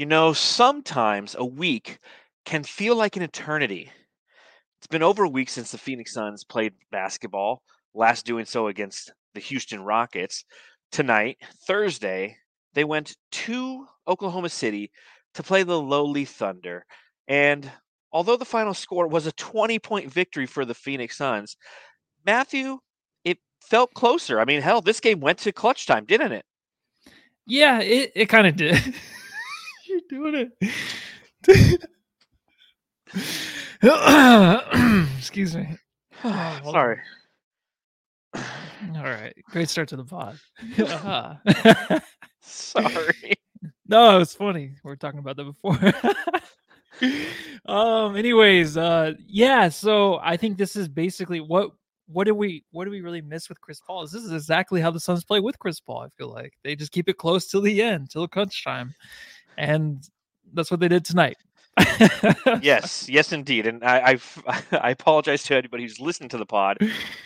You know, sometimes a week can feel like an eternity. It's been over a week since the Phoenix mm-hmm. Suns played basketball, last doing so against the Houston Rockets. Tonight, Thursday, they went to Oklahoma City to play the lowly Thunder. And although the final score was a 20 point victory for the Phoenix Suns, Matthew, it felt closer. I mean, hell, this game went to clutch time, didn't it? Yeah, it, it kind of did. Doing it. Excuse me. Oh, Sorry. All right. Great start to the pod. Sorry. No, it's funny. We are talking about that before. um anyways, uh yeah, so I think this is basically what what do we what do we really miss with Chris Paul? This is exactly how the Suns play with Chris Paul, I feel like. They just keep it close till the end, till crunch time. And that's what they did tonight. yes, yes, indeed. And I, I've, I apologize to anybody who's listened to the pod.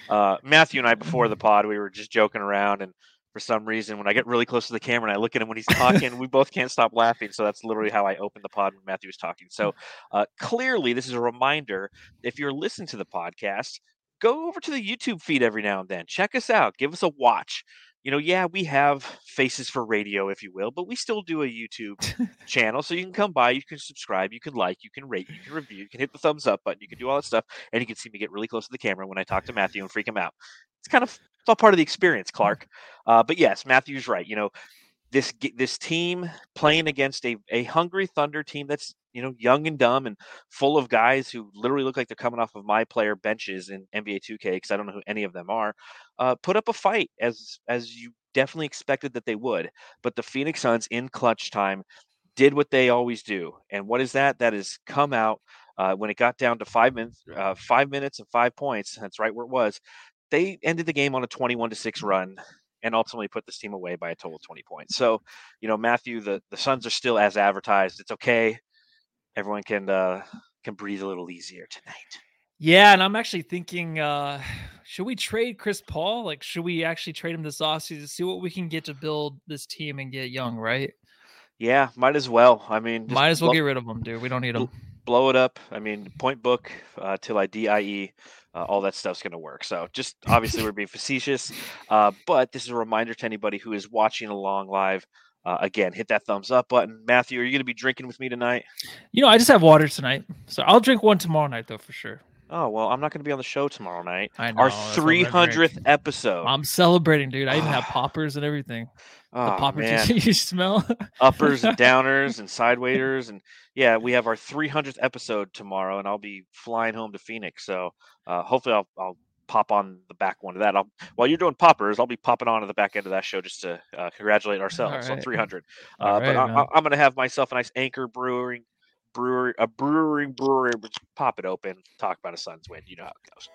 Uh, Matthew and I, before the pod, we were just joking around, and for some reason, when I get really close to the camera and I look at him when he's talking, we both can't stop laughing. So that's literally how I opened the pod when Matthew was talking. So uh, clearly, this is a reminder. If you're listening to the podcast, go over to the YouTube feed every now and then. Check us out. Give us a watch you know, yeah, we have faces for radio, if you will, but we still do a YouTube channel. So you can come by, you can subscribe, you can like, you can rate, you can review, you can hit the thumbs up button, you can do all that stuff, and you can see me get really close to the camera when I talk to Matthew and freak him out. It's kind of it's all part of the experience, Clark. Uh, but yes, Matthew's right. You know, this this team playing against a, a hungry Thunder team that's you know young and dumb and full of guys who literally look like they're coming off of my player benches in NBA 2K because I don't know who any of them are. Uh, put up a fight as as you definitely expected that they would, but the Phoenix Suns in clutch time did what they always do, and what is that? That is come out. Uh, when it got down to five minutes, uh, five minutes and five points, that's right where it was. They ended the game on a 21 to six run and ultimately put this team away by a total of 20 points. So, you know, Matthew, the, the Suns are still as advertised. It's okay. Everyone can uh, can breathe a little easier tonight. Yeah, and I'm actually thinking, uh, should we trade Chris Paul? Like, should we actually trade him this offseason to see what we can get to build this team and get young, right? Yeah, might as well. I mean, might as well blow, get rid of him, dude. We don't need him. Blow it up. I mean, point book uh, till I die uh, all that stuff's going to work. So just obviously we're being facetious, uh, but this is a reminder to anybody who is watching along live. Uh, again, hit that thumbs up button. Matthew, are you going to be drinking with me tonight? You know, I just have water tonight, so I'll drink one tomorrow night though for sure. Oh well, I'm not going to be on the show tomorrow night. I know, Our 300th episode. I'm celebrating, dude. I even have poppers and everything. Oh, the poppers you, you smell. Uppers and downers and sidewaiters and yeah, we have our 300th episode tomorrow, and I'll be flying home to Phoenix. So uh, hopefully, I'll, I'll pop on the back one of that. I'll, while you're doing poppers, I'll be popping on to the back end of that show just to uh, congratulate ourselves right. on 300. Uh, right, but I, am going to have myself a nice Anchor Brewing brewery, a brewing brewery, pop it open, talk about a Suns win. You know how it goes.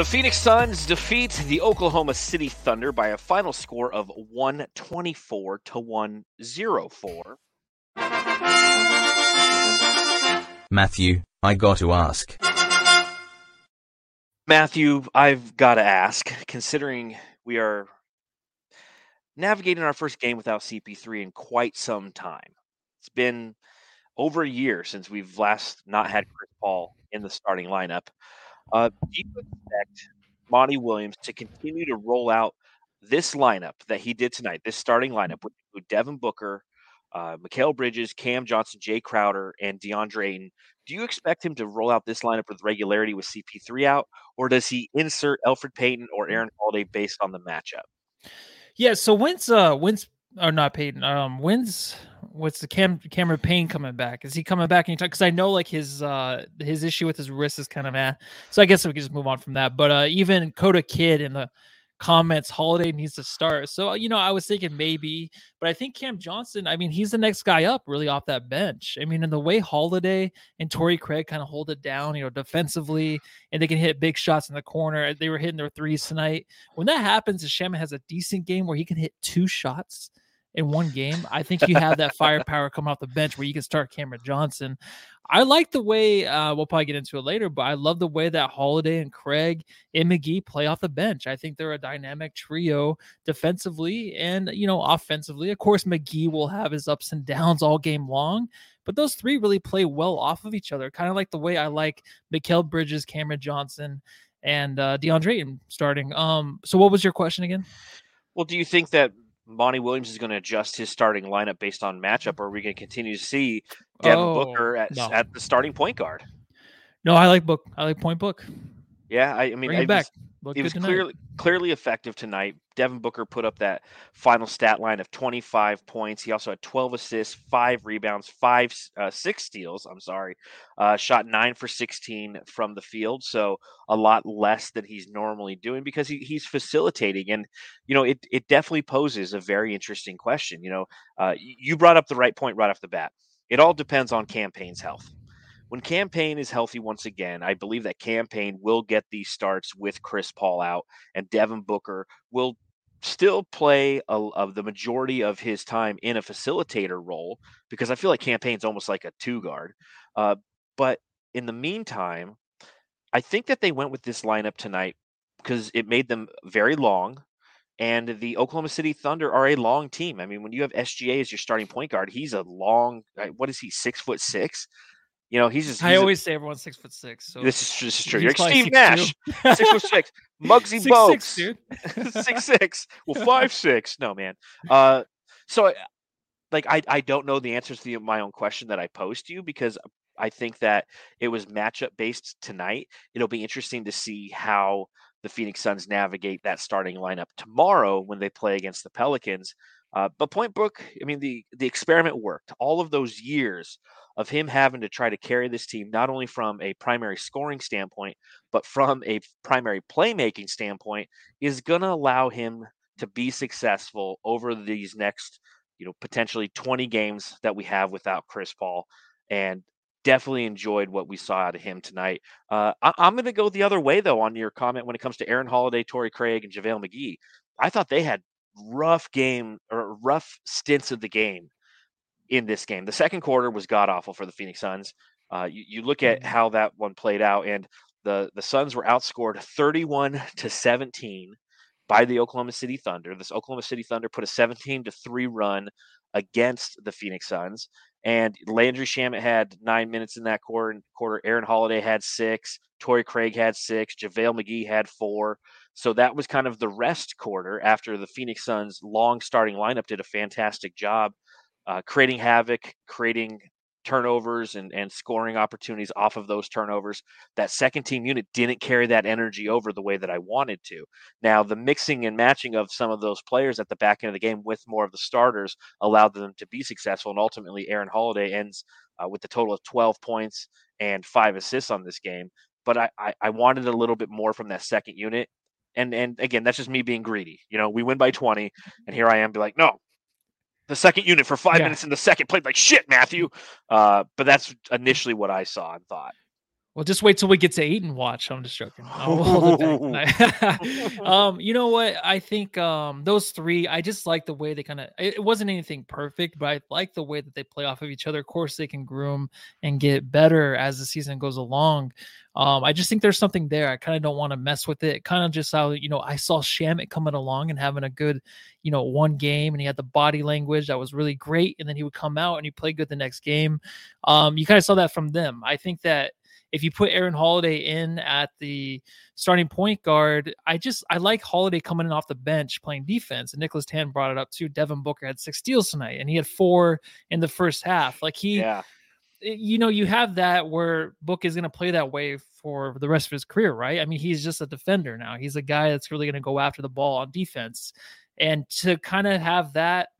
The Phoenix Suns defeat the Oklahoma City Thunder by a final score of 124 to 104. Matthew, I got to ask. Matthew, I've got to ask, considering we are navigating our first game without CP3 in quite some time. It's been over a year since we've last not had Chris Paul in the starting lineup. Uh, do you expect Monty Williams to continue to roll out this lineup that he did tonight, this starting lineup with Devin Booker, uh, Mikal Bridges, Cam Johnson, Jae Crowder, and DeAndre Ayton. Do you expect him to roll out this lineup with regularity with CP3 out, or does he insert Elfrid Payton or Aaron Holiday based on the matchup? Yeah. So when's uh when's or not Payton? Um, when's what's the Cam Cameron Payne coming back? Is he coming back anytime? Because I know like his uh his issue with his wrist is kind of meh. So I guess we can just move on from that. But uh even Coda Kid in the comments Holiday needs to start. So, you know, I was thinking maybe, but I think Cam Johnson, I mean, he's the next guy up really off that bench. I mean, in the way Holiday and Torrey Craig kind of hold it down, you know, defensively, and they can hit big shots in the corner. They were hitting their threes tonight. When that happens, Shamet has a decent game where he can hit two shots in one game, I think you have that firepower come off the bench where you can start Cameron Johnson. I like the way uh, we'll probably get into it later, but I love the way that Holiday and Craig and McGee play off the bench. I think they're a dynamic trio defensively and you know offensively. Of course, McGee will have his ups and downs all game long, but those three really play well off of each other. Kind of like the way I like Mikal Bridges, Cameron Johnson, and uh, DeAndre starting. Um, so what was your question again? Well, do you think that Monty Williams is going to adjust his starting lineup based on matchup, or are we going to continue to see Devin oh, Booker at, no. at the starting point guard? No, I like Book. I like point Book. Yeah, I, I mean, Bring it back. Was, he was clearly clearly effective tonight. Devin Booker put up that final stat line of 25 points. He also had 12 assists, five rebounds, five uh, six steals. I'm sorry, uh, shot nine for 16 from the field, so a lot less than he's normally doing because he, he's facilitating. And you know, it it definitely poses a very interesting question. You know, uh, you brought up the right point right off the bat. It all depends on Cam Payne's health when Cam Payne is healthy once again, I believe that Cam Payne will get these starts with Chris Paul out, and Devin Booker will still play a, of the majority of his time in a facilitator role because I feel like Cam Payne's almost like a two guard. Uh, but in the meantime, I think that they went with this lineup tonight because it made them very long. And the Oklahoma City Thunder are a long team. I mean, when you have SGA as your starting point guard, he's a long. What is he? Six foot six. You know, he's just. He's I always a, say everyone's six foot six. So this is this is true. You're like Steve Nash, six foot six. Muggsy six, Bogues, six, dude. six six. Well, five six. No man. Uh, so like I I don't know the answers to my own question that I posed to you because I think that it was matchup based tonight. It'll be interesting to see how the Phoenix Suns navigate that starting lineup tomorrow when they play against the Pelicans. Uh, but Point Book, I mean, the the experiment worked. All of those years of him having to try to carry this team not only from a primary scoring standpoint, but from a primary playmaking standpoint, is going to allow him to be successful over these next, you know, potentially 20 games that we have without Chris Paul. And definitely enjoyed what we saw out of him tonight. Uh, I, am going to go the other way, though, on your comment when it comes to Aaron Holiday, Torrey Craig, and JaVale McGee. I thought they had rough game or rough stints of the game in this game. The second quarter was god awful for the Phoenix Suns. Uh, you, you look at mm-hmm. how that one played out, and the the Suns were outscored 31 to 17 by the Oklahoma City Thunder. This Oklahoma City Thunder put a 17 to three run against the Phoenix Suns, and Landry Shamet had nine minutes in that quarter. Quarter, Aaron Holiday had six, Torrey Craig had six, JaVale McGee had four. So that was kind of the rest quarter after the Phoenix Suns' long starting lineup did a fantastic job uh, creating havoc, creating turnovers and, and scoring opportunities off of those turnovers. That second team unit didn't carry that energy over the way that I wanted to. Now, the mixing and matching of some of those players at the back end of the game with more of the starters allowed them to be successful. And ultimately, Aaron Holiday ends uh, with a total of 12 points and five assists on this game. But I, I, I wanted a little bit more from that second unit. And and again, that's just me being greedy. You know, we win by 20, and here I am, be like, no, the second unit for five yeah. minutes in the second played like shit, Matthew. Uh, but that's initially what I saw and thought. Well, just wait till we get to eight and watch. I'm just joking. um, you know what? I think um those three. I just like the way they kind of. It wasn't anything perfect, but I like the way that they play off of each other. Of course, they can groom and get better as the season goes along. Um, I just think there's something there. I kind of don't want to mess with it. Kind of just how you know I saw Shamet coming along and having a good, you know, one game, and he had the body language that was really great, and then he would come out and he played good the next game. Um, you kind of saw that from them. I think that if you put Aaron Holiday in at the starting point guard, I just I like Holiday coming in off the bench playing defense. And Nicholas Tan brought it up too. Devin Booker had six steals tonight, and he had four in the first half. Like he, yeah. Eh, you know, you have that where Book is going to play that way for the rest of his career, right? I mean, he's just a defender now. He's a guy that's really going to go after the ball on defense, and to kind of have that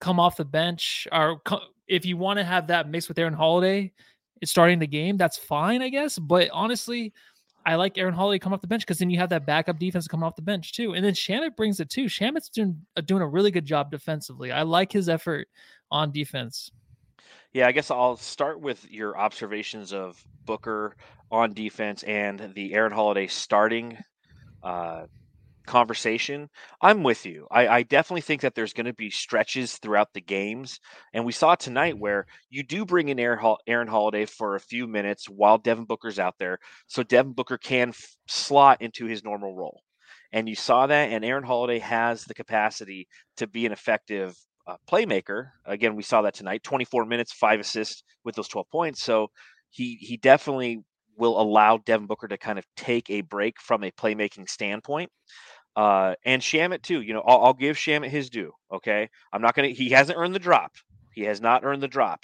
come off the bench, or if you want to have that mixed with Aaron Holiday starting the game, that's fine, I guess. But honestly, I like Aaron Holiday come off the bench because then you have that backup defense coming off the bench too. And then Shamet brings it too. Shamet's doing uh, doing a really good job defensively. I like his effort on defense. Yeah, I guess I'll start with your observations of Booker on defense and the Aaron Holiday starting uh, conversation. I'm with you. I, I definitely think that there's going to be stretches throughout the games, and we saw tonight where you do bring in Aaron, Aaron Holiday for a few minutes while Devin Booker's out there, so Devin Booker can f- slot into his normal role. And you saw that, and Aaron Holiday has the capacity to be an effective uh, playmaker. Again, we saw that tonight. 24 minutes, five assists with those 12 points. So he he definitely will allow Devin Booker to kind of take a break from a playmaking standpoint. Uh, and Shamet too. You know, I'll, I'll give Shamet his due. Okay, I'm not gonna. He hasn't earned the drop. He has not earned the drop.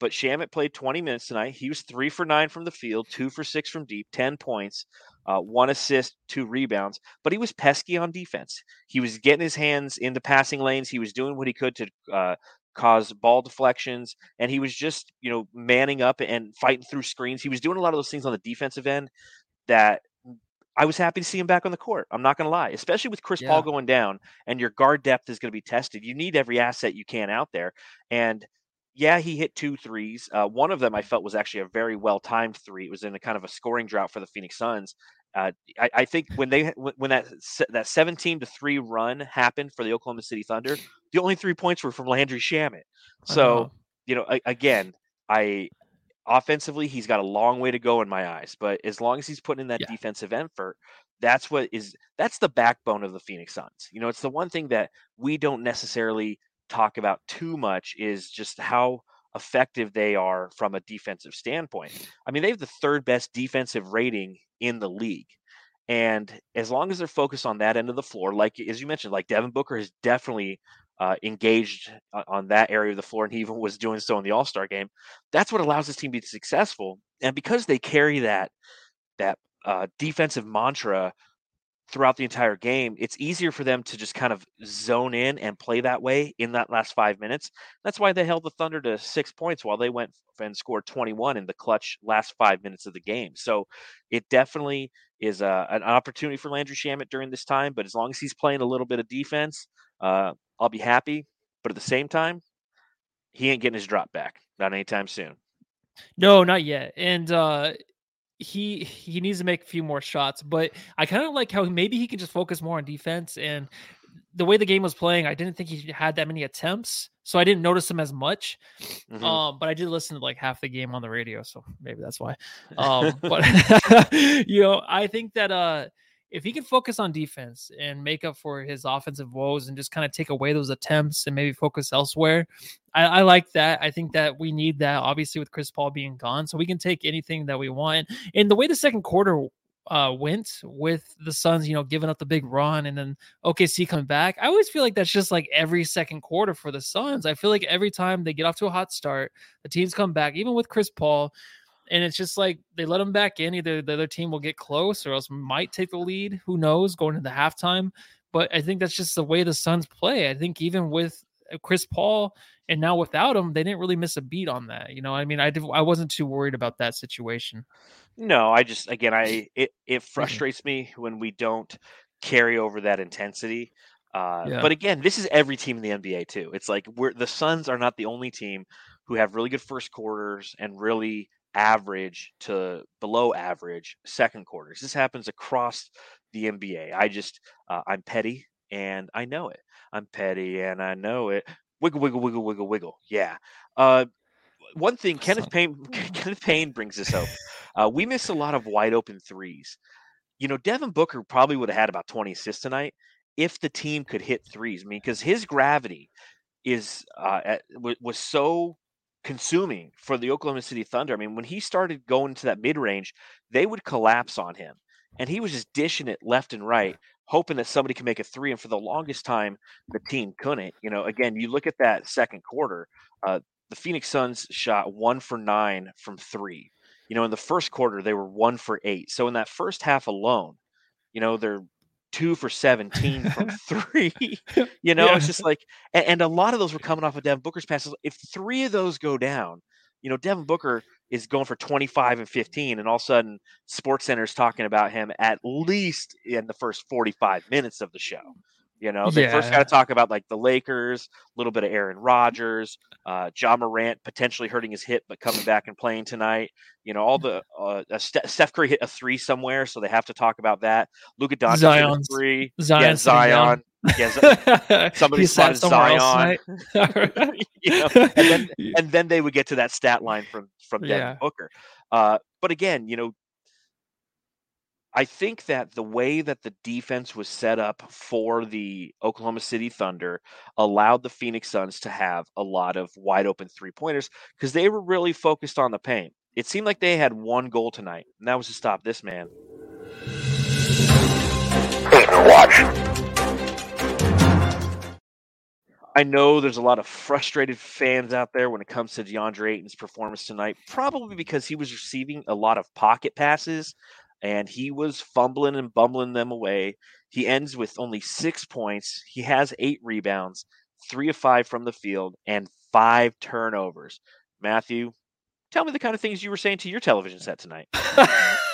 But Shamet played 20 minutes tonight. He was three for nine from the field, two for six from deep, 10 points, uh, one assist, two rebounds. But he was pesky on defense. He was getting his hands into passing lanes. He was doing what he could to uh, cause ball deflections, and he was just you know manning up and fighting through screens. He was doing a lot of those things on the defensive end that I was happy to see him back on the court. I'm not going to lie, especially with Chris Yeah. Paul going down and your guard depth is going to be tested. You need every asset you can out there. And yeah, he hit two threes. Uh, one of them I felt was actually a very well timed three. It was in a kind of a scoring drought for the Phoenix Suns. Uh, I, I think when they when that that 17 to three run happened for the Oklahoma City Thunder, the only three points were from Landry Shamet. So know. you know, a- again, I offensively he's got a long way to go in my eyes, but as long as he's putting in that Yeah. defensive effort, that's what is that's the backbone of the Phoenix Suns. You know, it's the one thing that we don't necessarily talk about too much is just how effective they are from a defensive standpoint. I mean, they have the third best defensive rating in the league. And as long as they're focused on that end of the floor, like as you mentioned, like Devin Booker has definitely uh, engaged on that area of the floor, and he even was doing so in the All Star game. That's what allows this team to be successful. And because they carry that that uh, defensive mantra throughout the entire game, it's easier for them to just kind of zone in and play that way in that last five minutes. That's why they held the Thunder to six points while they went and scored 21 in the clutch last five minutes of the game. So it definitely is a, an opportunity for Landry Shamet during this time. But as long as he's playing a little bit of defense, uh, I'll be happy. But at the same time, he ain't getting his drop back. Not anytime soon. No, not yet. And uh he he needs to make a few more shots, but I kind of like how maybe he can just focus more on defense and the way the game was playing, I didn't think he had that many attempts, so I didn't notice him as much. Mhm. Um, but I did listen to like half the game on the radio, so maybe that's why. Um, but you know, I think that uh, if he can focus on defense and make up for his offensive woes and just kind of take away those attempts and maybe focus elsewhere, I, I like that. I think that we need that obviously with Chris Paul being gone, so we can take anything that we want. And the way the second quarter uh went with the Suns, you know, giving up the big run and then OKC coming back. I always feel like that's just like every second quarter for the Suns. I feel like every time they get off to a hot start, the teams come back, even with Chris Paul, and it's just like they let them back in. Either the other team will get close or else might take the lead. Who knows going into halftime? But I think that's just the way the Suns play. I think even with uh, Chris Paul and now without him, they didn't really miss a beat on that. You know, I mean, I did, I wasn't too worried about that situation. No, I just again I it it frustrates me when we don't carry over that intensity. Uh, Yeah. But again, this is every team in the NBA too. It's like we're the Suns are not the only team who have really good first quarters and really average to below average second quarters. This happens across the NBA. I just uh, I'm petty and I know it. I'm petty and I know it. Wiggle, wiggle, wiggle, wiggle, wiggle. Yeah. Uh, one thing Kenneth. Payne Kenneth Payne brings this up. Uh, we missed a lot of wide open threes. You know, Devin Booker probably would have had about 20 assists tonight if the team could hit threes. I mean, because his gravity is uh, at, w- was so consuming for the Oklahoma City Thunder. I mean, when he started going to that mid range, they would collapse on him, and he was just dishing it left and right, hoping that somebody could make a three. And for the longest time, the team couldn't. You know, again, you look at that second quarter. Uh, the Phoenix Suns shot one for nine from three. You know, in the first quarter, they were one for eight. So in that first half alone, you know, they're two for 17 from three. You know, it's just like, and, and a lot of those were coming off of Devin Booker's passes. If three of those go down, you know, Devin Booker is going for 25 and 15, and all of a sudden, Sports Center is talking about him at least in the first 45 minutes of the show. You know, they first Yeah. got to talk about like the Lakers, a little bit of Aaron Rodgers, uh, Ja Morant potentially hurting his hip but coming back and playing tonight. You know, all the uh, Steph Curry hit a three somewhere, so they have to talk about that. Luka Doncic hit a three. Zion yeah, Zion. Yeah, somebody spotted Zion. you know, and then and then they would get to that stat line from from Devin Yeah. Booker. Uh, but again, you know, I think that the way that the defense was set up for the Oklahoma City Thunder allowed the Phoenix Suns to have a lot of wide open three pointers because they were really focused on the paint. It seemed like they had one goal tonight, and that was to stop this man. Watch. I know there's a lot of frustrated fans out there when it comes to DeAndre Ayton's performance tonight, probably because he was receiving a lot of pocket passes and he was fumbling and bumbling them away. He ends with only six points. He has eight rebounds, three of five from the field, and five turnovers. Matthew, tell me the kind of things you were saying to your television set tonight.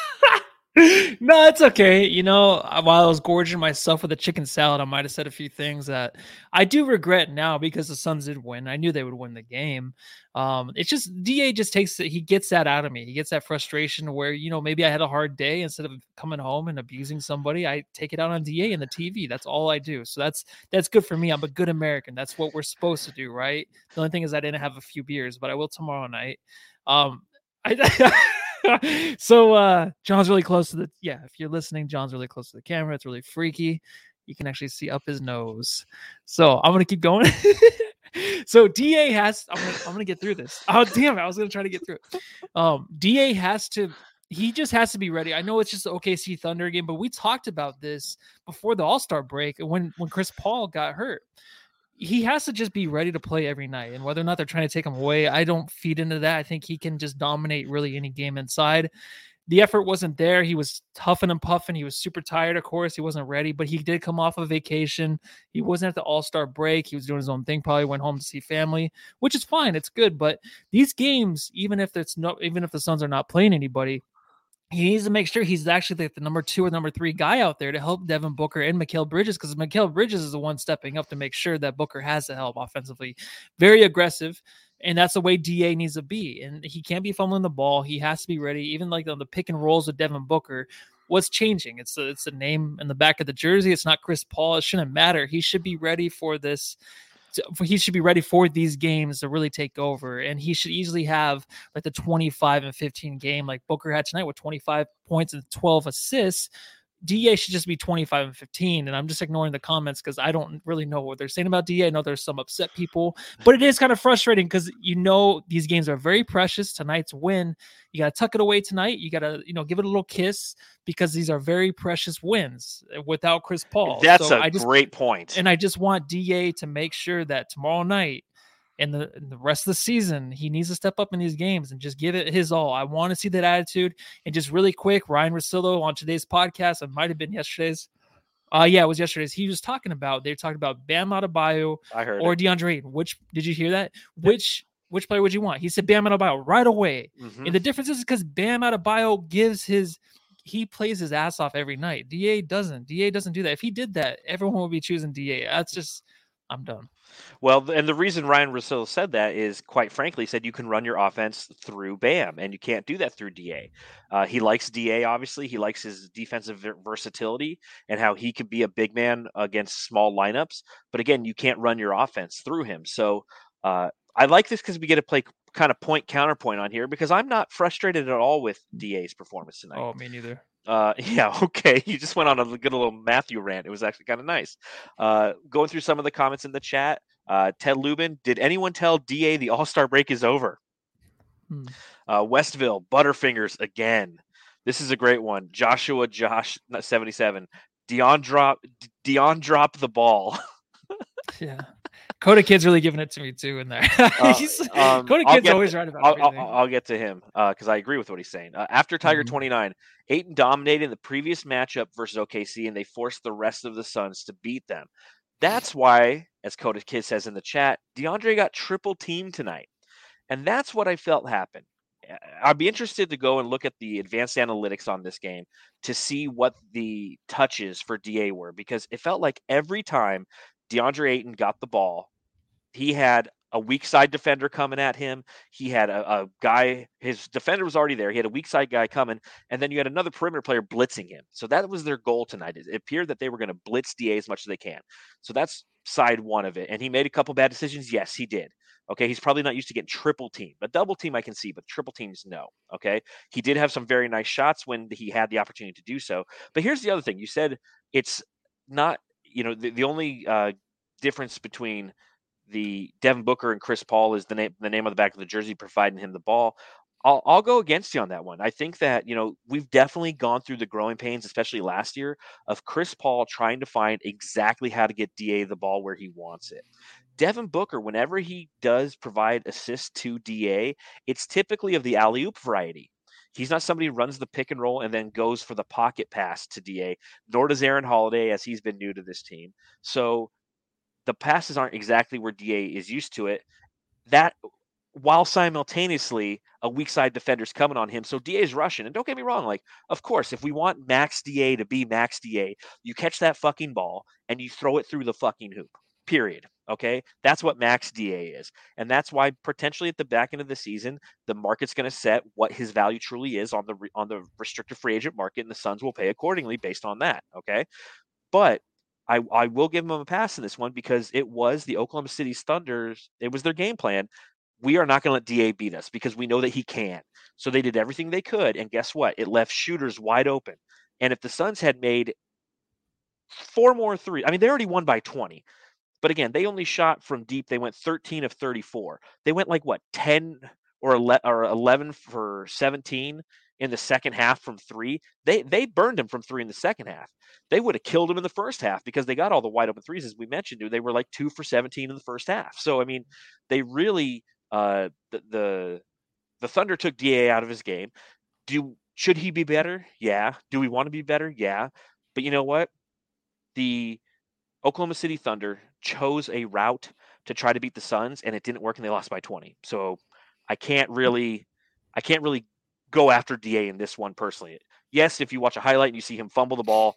no, it's okay. You know, uh, while I was gorging myself with a chicken salad, I might have said a few things that I do regret now because the Suns did win. I knew they would win the game. Um, it's just Da just takes it, he gets that out of me. He gets that frustration where, you know, maybe I had a hard day instead of coming home and abusing somebody, I take it out on Da and the TV. That's all I do. So that's that's good for me. I'm a good American. That's what we're supposed to do, right? The only thing is I didn't have a few beers, but I will tomorrow night. Um I so uh John's really close to the yeah, if you're listening, John's really close to the camera. It's really freaky. You can actually see up his nose. So I'm gonna keep going. so DA has I'm gonna, I'm gonna get through this. Oh damn I was gonna try to get through it. Um DA has to he just has to be ready. I know it's just the OKC Thunder game, but we talked about this before the All-Star break when when Chris Paul got hurt he has to just be ready to play every night. And whether or not they're trying to take him away, I don't feed into that. I think he can just dominate really any game inside. The effort wasn't there. He was toughing and puffing. He was super tired, of course. He wasn't ready, but he did come off a vacation. He wasn't at the All Star break. He was doing his own thing. Probably went home to see family, which is fine. It's good. But these games, even if it's no, even if the Suns are not playing anybody, he needs to make sure he's actually like the number two or number three guy out there to help Devin Booker and Mikal Bridges because Mikal Bridges is the one stepping up to make sure that Booker has the help offensively. Very aggressive. And that's the way DA needs to be. And he can't be fumbling the ball. He has to be ready. Even like on the pick and rolls with Devin Booker, what's changing? It's the, it's the name in the back of the jersey. It's not Chris Paul. It shouldn't matter. He should be ready for this he should be ready for these games to really take over and he should easily have like the 25 and 15 game like booker had tonight with 25 points and 12 assists da should just be 25 and 15 and i'm just ignoring the comments because i don't really know what they're saying about da i know there's some upset people but it is kind of frustrating because you know these games are very precious. Tonight's win. You got to tuck it away tonight. You got to you know give it a little kiss because these are very precious wins uh, without chris paul. That's So a I just great point. and I just want DA to make sure that tomorrow night and the, the rest of the season, he needs to step up in these games and just give it his all. I want to see that attitude. And just really quick, Ryan Rosillo on today's podcast, it might have been yesterday's. Uh, yeah, it was yesterday's. He was talking about they were talking about Bam Adebayo I heard or it. DeAndre. Ayton. Which did you hear that? Which which player would you want? He said Bam Adebayo right away. Mhm. And the difference is because Bam Adebayo gives his he plays his ass off every night. Da doesn't. Da doesn't do that. If he did that, everyone would be choosing Da. That's just I'm done. Well, and the reason Ryan Russell said that is, quite frankly, said you can run your offense through Bam, and you can't do that through Da. Uh, he likes Da, obviously. He likes his defensive versatility and how he could be a big man against small lineups. But again, you can't run your offense through him. So uh, I like this because we get to play kind of point counterpoint on here because I'm not frustrated at all with Da's performance tonight. Oh, me neither. Uh, yeah, okay. You just went on a good little Matthew rant. It was actually kind of nice. Uh, going through some of the comments in the chat. Uh, Ted Lubin, did anyone tell Da the All Star break is over? Hmm. Uh, Westville, Butterfingers again. This is a great one. Joshua Josh seventy seven. Dion drop Dion drop the ball. Yeah. Coda Kid's really giving it to me too in there. Uh, um, Coda I'll Kid's always to- right about I'll, I'll, everything. I'll get to him because I agree with what he's saying. Uh, after Tiger Mhm. 29, Ayton dominated the previous matchup versus OKC, and they forced the rest of the Suns to beat them. That's why, as Coda Kid says in the chat, DeAndre got triple teamed tonight. And that's what I felt happened. I'd be interested to go and look at the advanced analytics on this game to see what the touches for DA were because it felt like every time DeAndre Ayton got the ball, he had a weak side defender coming at him. He had a, a, guy, his defender was already there. He had a weak side guy coming, and then you had another perimeter player blitzing him. So that was their goal tonight. It appeared that they were going to blitz DA as much as they can. So that's side one of it. And he made a couple bad decisions. Yes, he did. Okay, he's probably not used to getting triple team. A double team I can see, but triple teams no. Okay, he did have some very nice shots when he had the opportunity to do so. But here's the other thing: you said it's not, you know, the, the only uh, difference between the Devin Booker and Chris Paul is the name the name on the back of the jersey providing him the ball. I'll, I'll go against you on that one. I think that, you know, we've definitely gone through the growing pains, especially last year, of Chris Paul trying to find exactly how to get DA the ball where he wants it. Devin Booker, whenever he does provide assist to DA, it's typically of the alley oop variety. He's not somebody who runs the pick and roll and then goes for the pocket pass to DA, nor does Aaron Holiday, as he's been new to this team. So the passes aren't exactly where DA is used to it. That while simultaneously a weak side defender's coming on him. So DA is rushing. And don't get me wrong, like, of course, if we want max DA to be max DA, you catch that fucking ball and you throw it through the fucking hoop. Period. Okay. That's what max DA is. And that's why potentially at the back end of the season, the market's going to set what his value truly is on the on the restricted free agent market, and the Suns will pay accordingly based on that. Okay. But I, I will give him a pass in this one because it was the Oklahoma City Thunders. It was their game plan. We are not going to let DA beat us because we know that he can. So they did everything they could. And guess what? It left shooters wide open. And if the Suns had made four more three, I mean, they already won by 20. But again, they only shot from deep. They went 13 of 34. They went like what, 10 or 11 for 17 in the second half from three. They they burned him from three in the second half. They would have killed him in the first half because they got all the wide open threes, as we mentioned. They were like two for 17 in the first half. So I mean, they really uh, the, the the Thunder took Da out of his game. Do should he be better? Yeah. Do we want to be better? Yeah. But you know what? The Oklahoma City Thunder chose a route to try to beat the Suns, and it didn't work, and they lost by 20. So I can't hmm. really, I can't really go after Da in this one personally. Yes, if you watch a highlight and you see him fumble the ball,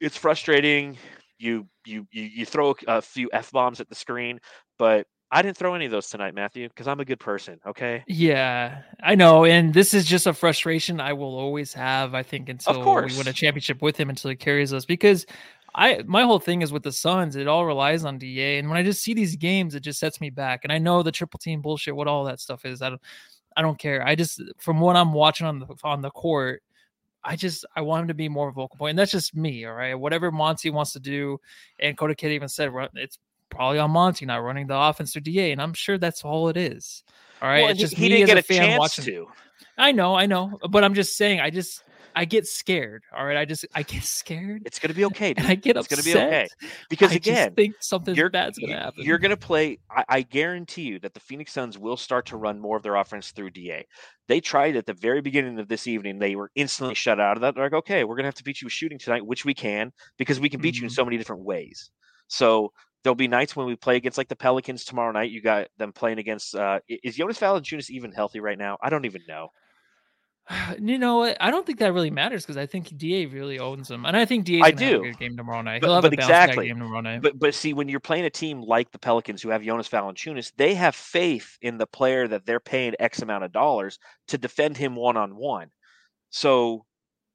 it's frustrating. You you you, you throw a few f bombs at the screen, but I didn't throw any of those tonight, Matthew, because I'm a good person. Okay. Yeah, I know, and this is just a frustration I will always have. I think until we win a championship with him, until he carries us, because I my whole thing is with the Suns, it all relies on Da, and when I just see these games, it just sets me back. And I know the triple team bullshit, what all that stuff is. I don't. I don't care. I just from what I'm watching on the on the court, I just I want him to be more vocal point, and that's just me. All right, whatever Monty wants to do, and Coda Kid even said it's probably on Monty not running the offense to Da, and I'm sure that's all it is. All right, well, it's just he, he didn't get a, a fan watching. To. I know, I know, but I'm just saying. I just I get scared. All right, I just I get scared. It's gonna be okay. Dude. I get it's upset. It's gonna be okay because I again, think something bad's gonna happen. You're gonna play. I, I, guarantee you that the Phoenix Suns will start to run more of their offense through Da. They tried at the very beginning of this evening. They were instantly shut out of that. They're like, okay, we're gonna have to beat you with shooting tonight, which we can because we can beat mm-hmm. you in mm-hmm. so many different ways. So there'll be nights when we play against like the Pelicans tomorrow night. You got them playing against. Uh, is Jonas Valanciunas even healthy right now? I don't even know. You know what? I don't think that really matters because I think Da really owns him, and I think Da. I do. Have game tomorrow night. But, but exactly. game tomorrow night. But but see, when you're playing a team like the Pelicans who have Jonas Valanciunas, they have faith in the player that they're paying X amount of dollars to defend him one on one. So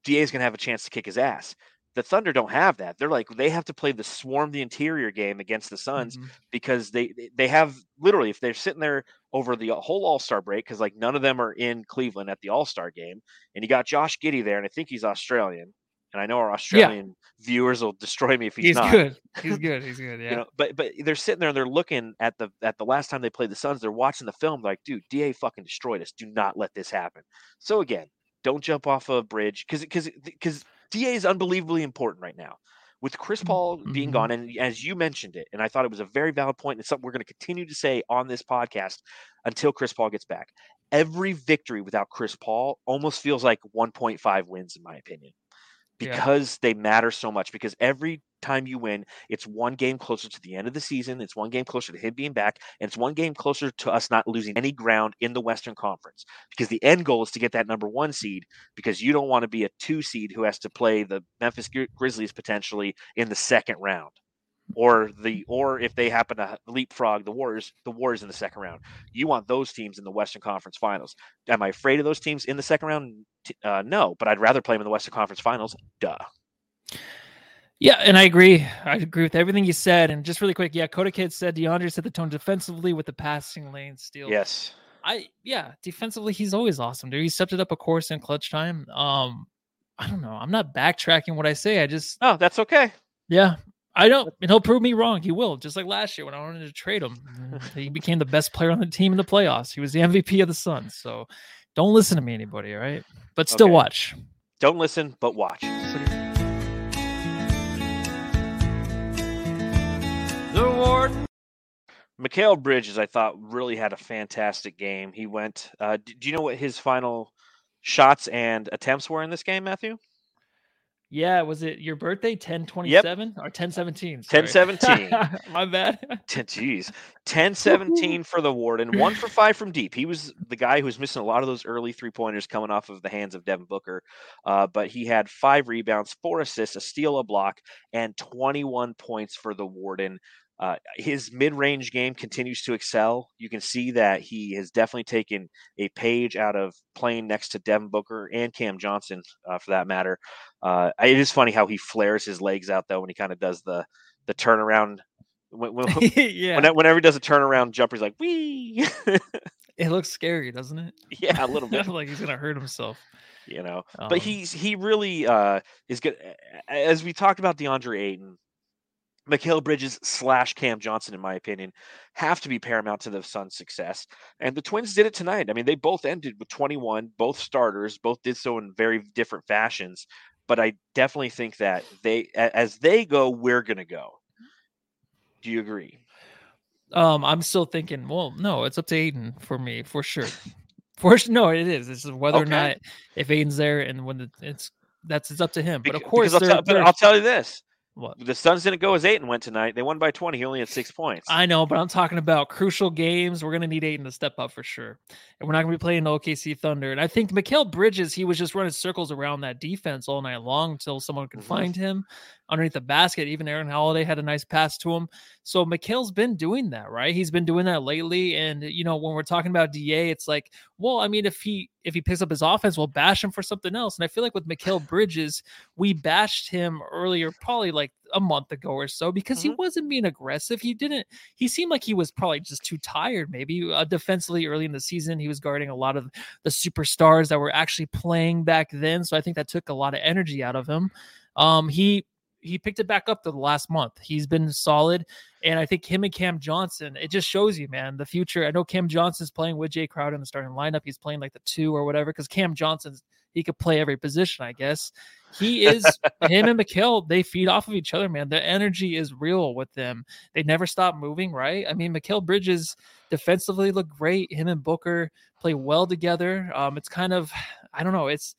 Da is going to have a chance to kick his ass the Thunder don't have that. They're like they have to play the swarm the interior game against the Suns mm-hmm. because they they have literally if they're sitting there over the whole All Star break because like none of them are in Cleveland at the All Star game, and you got Josh Giddey there, and I think he's Australian. And I know our Australian yeah. viewers will destroy me if he's, he's not. good. He's good. He's good. Yeah. you know, but but they're sitting there and they're looking at the at the last time they played the Suns. They're watching the film. Like, dude, Da fucking destroyed us. Do not let this happen. So again, don't jump off a bridge because because because Da is unbelievably important right now. With Chris Paul mm-hmm. being gone, and as you mentioned it, and I thought it was a very valid point, and it's something we're going to continue to say on this podcast until Chris Paul gets back. Every victory without Chris Paul almost feels like 1.5 wins, in my opinion, because yeah. they matter so much. Because every time you win, it's one game closer to the end of the season. It's one game closer to him being back, and it's one game closer to us not losing any ground in the Western Conference. Because the end goal is to get that number one seed. Because you don't want to be a two seed who has to play the Memphis Grizzlies potentially in the second round or the or if they happen to leapfrog the Warriors, the Warriors in the second round. You want those teams in the Western Conference Finals. Am I afraid of those teams in the second round? Uh, no, but I'd rather play them in the Western Conference Finals. Duh. Yeah, and I agree. I agree with everything you said. And just really quick, yeah, Coda Kid said DeAndre set the tone defensively with the passing lane steal. Yes. I yeah, defensively he's always awesome, dude. He stepped it up, of course, in clutch time. Um, I don't know. I'm not backtracking what I say. I just oh, that's okay. Yeah, I don't, and he'll prove me wrong. He will, just like last year when I wanted to trade him. he became the best player on the team in the playoffs. He was the MVP of the Suns. So don't listen to me, anybody. All right, but still okay. watch. Don't listen, but watch. The award. Mikal Bridges, I thought, really had a fantastic game. He went. Uh, do you know what his final shots and attempts were in this game, Matthew? Yeah, was it your birthday? 1027 yep. or 1017? 1017. My bad. 10 Jeez. 1017 for the Warden, one for five from deep. He was the guy who was missing a lot of those early three pointers coming off of the hands of Devin Booker. Uh, but he had five rebounds, four assists, a steal, a block, and 21 points for the Warden. Uh, his mid-range game continues to excel. You can see that he has definitely taken a page out of playing next to Devin Booker and Cam Johnson, uh, for that matter. Uh, it is funny how he flares his legs out though when he kind of does the the turnaround. When, when, yeah. whenever he does a turnaround jumper, he's like, "Wee!" it looks scary, doesn't it? Yeah, a little bit. like he's gonna hurt himself you know. Um, but he's he really uh is good. As we talked about DeAndre Ayton, Mikal Bridges slash Cam Johnson, in my opinion, have to be paramount to the Suns' success. And the Twins did it tonight. I mean, they both ended with 21, both starters, both did so in very different fashions. But I definitely think that they, as they go, we're going to go. Do you agree? Um, I'm still thinking. Well, no, it's up to Ayton for me, for sure. For no, it is. It's whether okay. or not if Ayton's there and when the, it's that's it's up to him. But of course, I'll, t- but I'll tell you this: what? The Suns didn't go as Ayton went tonight. They won by 20. He only had six points. I know, but I'm talking about crucial games. We're going to need Ayton to step up for sure. And we're not going to be playing the OKC Thunder. And I think Mikal Bridges, he was just running circles around that defense all night long until someone could mm-hmm. find him underneath the basket. Even Aaron Holiday had a nice pass to him. So Mikal's been doing that, right? He's been doing that lately. And you know, when we're talking about DA, it's like, well, I mean, if he if he picks up his offense, we'll bash him for something else. And I feel like with Mikal Bridges, we bashed him earlier, probably like a month ago or so, because mm-hmm. he wasn't being aggressive. He didn't. He seemed like he was probably just too tired. Maybe uh, defensively early in the season, he was guarding a lot of the superstars that were actually playing back then. So I think that took a lot of energy out of him. Um, he he picked it back up the last month. He's been solid, and I think him and Cam Johnson. It just shows you, man, the future. I know Cam Johnson's playing with Jae Crowder in the starting lineup. He's playing like the two or whatever because Cam Johnson's he could play every position, I guess. He is him and Mikal, they feed off of each other, man. The energy is real with them. They never stop moving, right? I mean, Mikal Bridges defensively look great. Him and Booker play well together. Um, it's kind of, I don't know, it's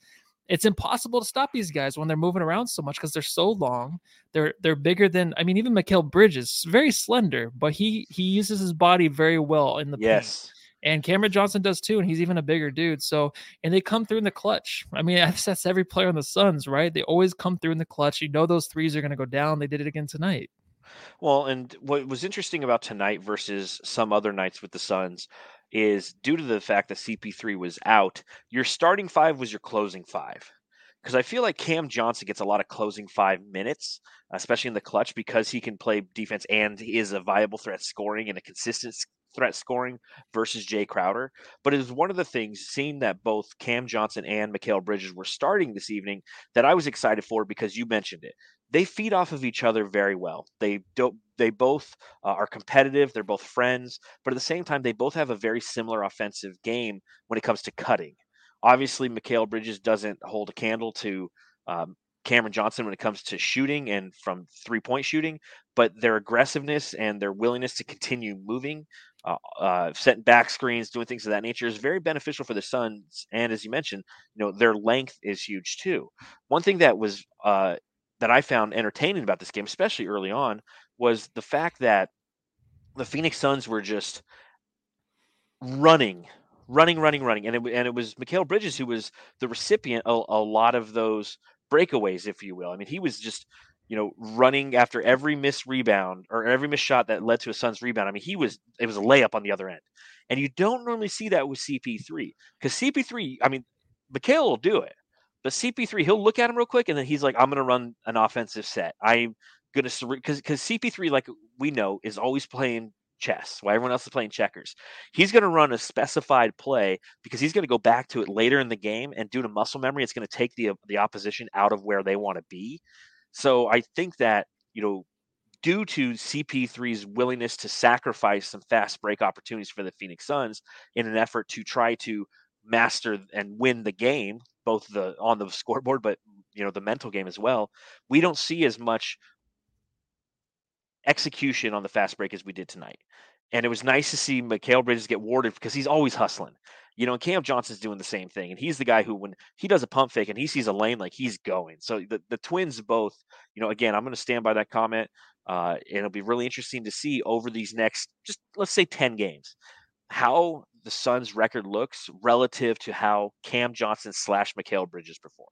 it's impossible to stop these guys when they're moving around so much because they're so long. They're they're bigger than I mean even Mikal Bridges, very slender, but he he uses his body very well in the yes. Paint. And Cameron Johnson does too, and he's even a bigger dude. So, and they come through in the clutch. I mean, that's every player on the Suns, right? They always come through in the clutch. You know those threes are going to go down. They did it again tonight. Well, and what was interesting about tonight versus some other nights with the Suns is due to the fact that CP3 was out, your starting five was your closing five. Because I feel like Cam Johnson gets a lot of closing five minutes, especially in the clutch, because he can play defense and is a viable threat scoring and a consistent threat scoring versus Jae Crowder. But it was one of the things, seeing that both Cam Johnson and Mikal Bridges were starting this evening, that I was excited for because you mentioned it they feed off of each other very well. They don't. They both uh, are competitive. They're both friends, but at the same time, they both have a very similar offensive game when it comes to cutting. Obviously, Mikal Bridges doesn't hold a candle to um, Cameron Johnson when it comes to shooting and from three point shooting, but their aggressiveness and their willingness to continue moving, uh, uh, setting back screens, doing things of that nature is very beneficial for the Suns. And as you mentioned, you know their length is huge too. One thing that was uh, that I found entertaining about this game, especially early on, was the fact that the Phoenix Suns were just running, running, running, running, and it and it was Mikal Bridges who was the recipient of a lot of those breakaways, if you will. I mean, he was just you know running after every missed rebound or every missed shot that led to a Suns rebound. I mean, he was it was a layup on the other end, and you don't normally see that with CP3 because CP3, I mean, Mikal will do it. But CP3, he'll look at him real quick, and then he's like, "I'm going to run an offensive set. I'm going to because because CP3, like we know, is always playing chess while everyone else is playing checkers. He's going to run a specified play because he's going to go back to it later in the game, and due to muscle memory, it's going to take the the opposition out of where they want to be. So I think that you know due to CP3's willingness to sacrifice some fast break opportunities for the Phoenix Suns in an effort to try to master and win the game both the on the scoreboard, but you know the mental game as well. We don't see as much execution on the fast break as we did tonight. And it was nice to see Mikal Bridges get warded because he's always hustling. You know, and Cam Johnson's doing the same thing. And he's the guy who, when he does a pump fake and he sees a lane, like he's going. So the, the twins both, you know, again, I'm going to stand by that comment. Uh, and it'll be really interesting to see over these next, just let's say 10 games, how the Suns' record looks relative to how Cam Johnson slash Mikal Bridges perform.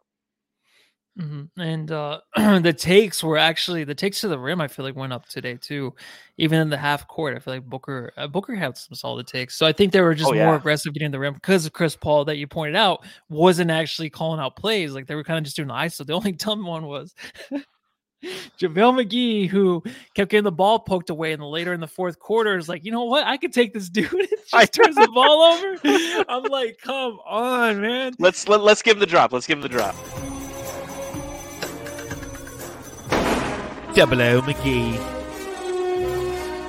Mm-hmm. And uh, the takes were actually the takes to the rim. I feel like went up today too, even in the half court. I feel like Booker uh, Booker had some solid takes. So I think they were just Oh, yeah. more aggressive getting the rim because of Chris Paul that you pointed out wasn't actually calling out plays. Like they were kind of just doing the ISO. The only dumb one was JaVale McGee, who kept getting the ball poked away, and later in the fourth quarter is like, you know what? I could take this dude. I- turns the ball over. I'm like, come on, man. Let's let, let's give him the drop. Let's give him the drop. Double O McGee.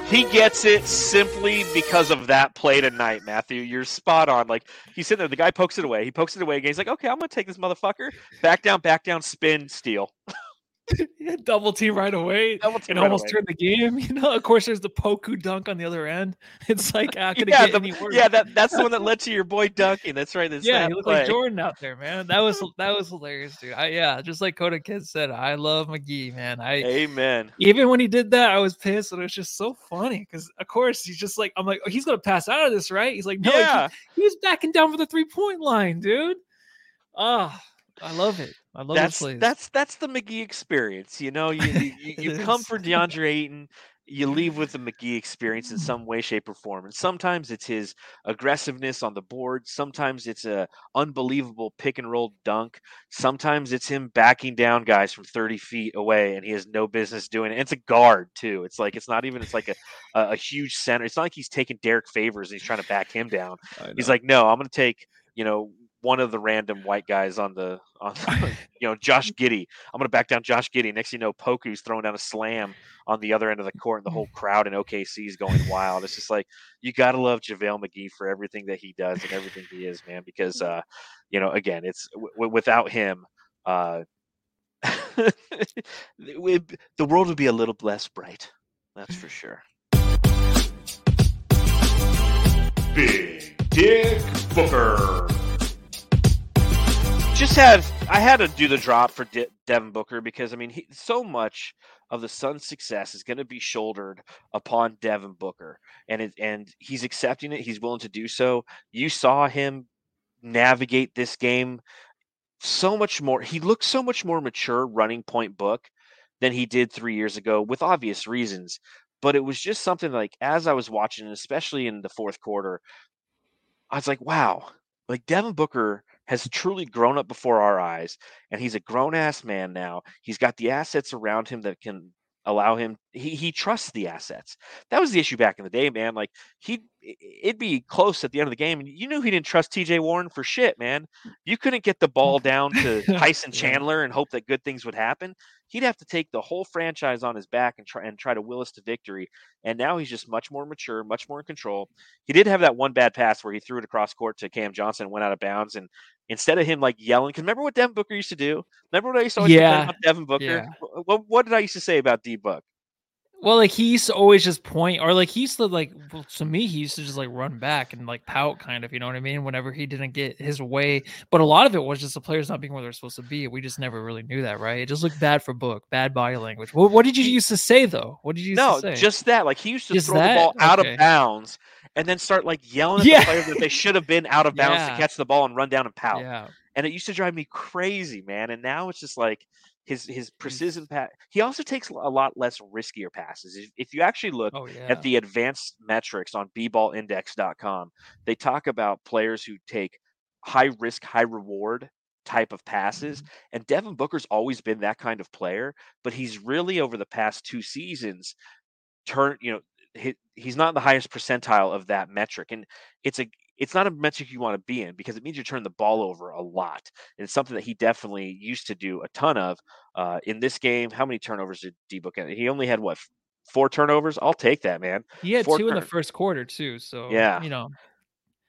He gets it simply because of that play tonight, Matthew. You're spot on. Like he's sitting there, the guy pokes it away. He pokes it away again. He's like, "Okay, I'm gonna take this motherfucker back down, back down, spin, steal." double team right away Double team and right almost away. turned the game. You know, of course, there's the Poku dunk on the other end. It's like, how could Yeah, get the- any worse? yeah, that that's the one that led to your boy dunking. That's right. That's yeah, that he looked play. like Jordan out there, man. That was that was hilarious, dude. I, yeah, just like Coda Kid said, I love McGee, man. I Amen. even when he did that, I was pissed, and it was just so funny because, of course, he's just like, I'm like, oh, he's gonna pass out of this, right? He's like, no, yeah, he, was backing down for the three point line, dude. Ah, I love it. I love that's that's that's the McGee experience. You know, you you, you, come for DeAndre Ayton, you leave with the McGee experience in some way, shape, or form. And sometimes it's his aggressiveness on the board. Sometimes it's a unbelievable pick and roll dunk. Sometimes it's him backing down guys from 30 feet away, and he has no business doing it. And it's a guard too. It's like it's not even. It's like a a, a huge center. It's not like he's taking Derrick Favors and he's trying to back him down. He's like, no, I'm going to take you know one of the random white guys on the on you know Josh Giddey. I'm going to back down Josh Giddey. Next, thing you know, Poku's throwing down a slam on the other end of the court, and the whole crowd in OKC is going wild. It's just like you got to love JaVale McGee for everything that he does and everything he is, man. Because uh, you know, again, it's w- w- without him. Uh, it- the world would be a little less bright. That's for sure. Big Dick Booker. Just have I had to do the drop for De- Devin Booker because I mean he, so much of the Suns' success is going to be shouldered upon Devin Booker, and it, and he's accepting it. He's willing to do so. You saw him navigate this game so much more. He looked so much more mature running point book than he did three years ago, with obvious reasons. But it was just something like as I was watching, especially in the fourth quarter, I was like, wow, like Devin Booker has truly grown up before our eyes and he's a grown ass man now. He's got the assets around him that can allow him he he trusts the assets. That was the issue back in the day, man. Like he it'd be close at the end of the game and you knew he didn't trust TJ Warren for shit, man. You couldn't get the ball down to Tyson Chandler and hope that good things would happen. He'd have to take the whole franchise on his back and try and try to will us to victory. And now he's just much more mature, much more in control. He did have that one bad pass where he threw it across court to Cam Johnson and went out of bounds. And instead of him like yelling, because remember what Devin Booker used to do? Remember what I used to always Yeah, about Devin Booker? yeah. What, what did I used to say about D Book? Well, like he used to always just point, or like he used to like well, to me, he used to just like run back and like pout, kind of. You know what I mean? Whenever he didn't get his way, but a lot of it was just the players not being where they're supposed to be. We just never really knew that, right? It just looked bad for Book, bad body language. What, what did you used to say though? What did you used No, to say? just that. Like he used to Just throw that? the ball out Okay. of bounds and then start like yelling at Yeah. the players that they should have been out of bounds Yeah. to catch the ball and run down and pout. yeah, And it used to drive me crazy, man. And now it's just like his his mm-hmm. precision pass. He also takes a lot less riskier passes. If, if you actually look oh yeah, at the advanced metrics on bballindex.com, they talk about players who take high risk, high reward type of passes. Mm-hmm. And Devin Booker's always been that kind of player, but he's really over the past two seasons turned, you know, he, he's not in the highest percentile of that metric. And it's a it's not a metric you want to be in because it means you turn the ball over a lot. And it's something that he definitely used to do a ton of. Uh, in this game, how many turnovers did D Book? He only had what four turnovers? I'll take that, man. he had four two in the first quarter too. So Yeah. you know,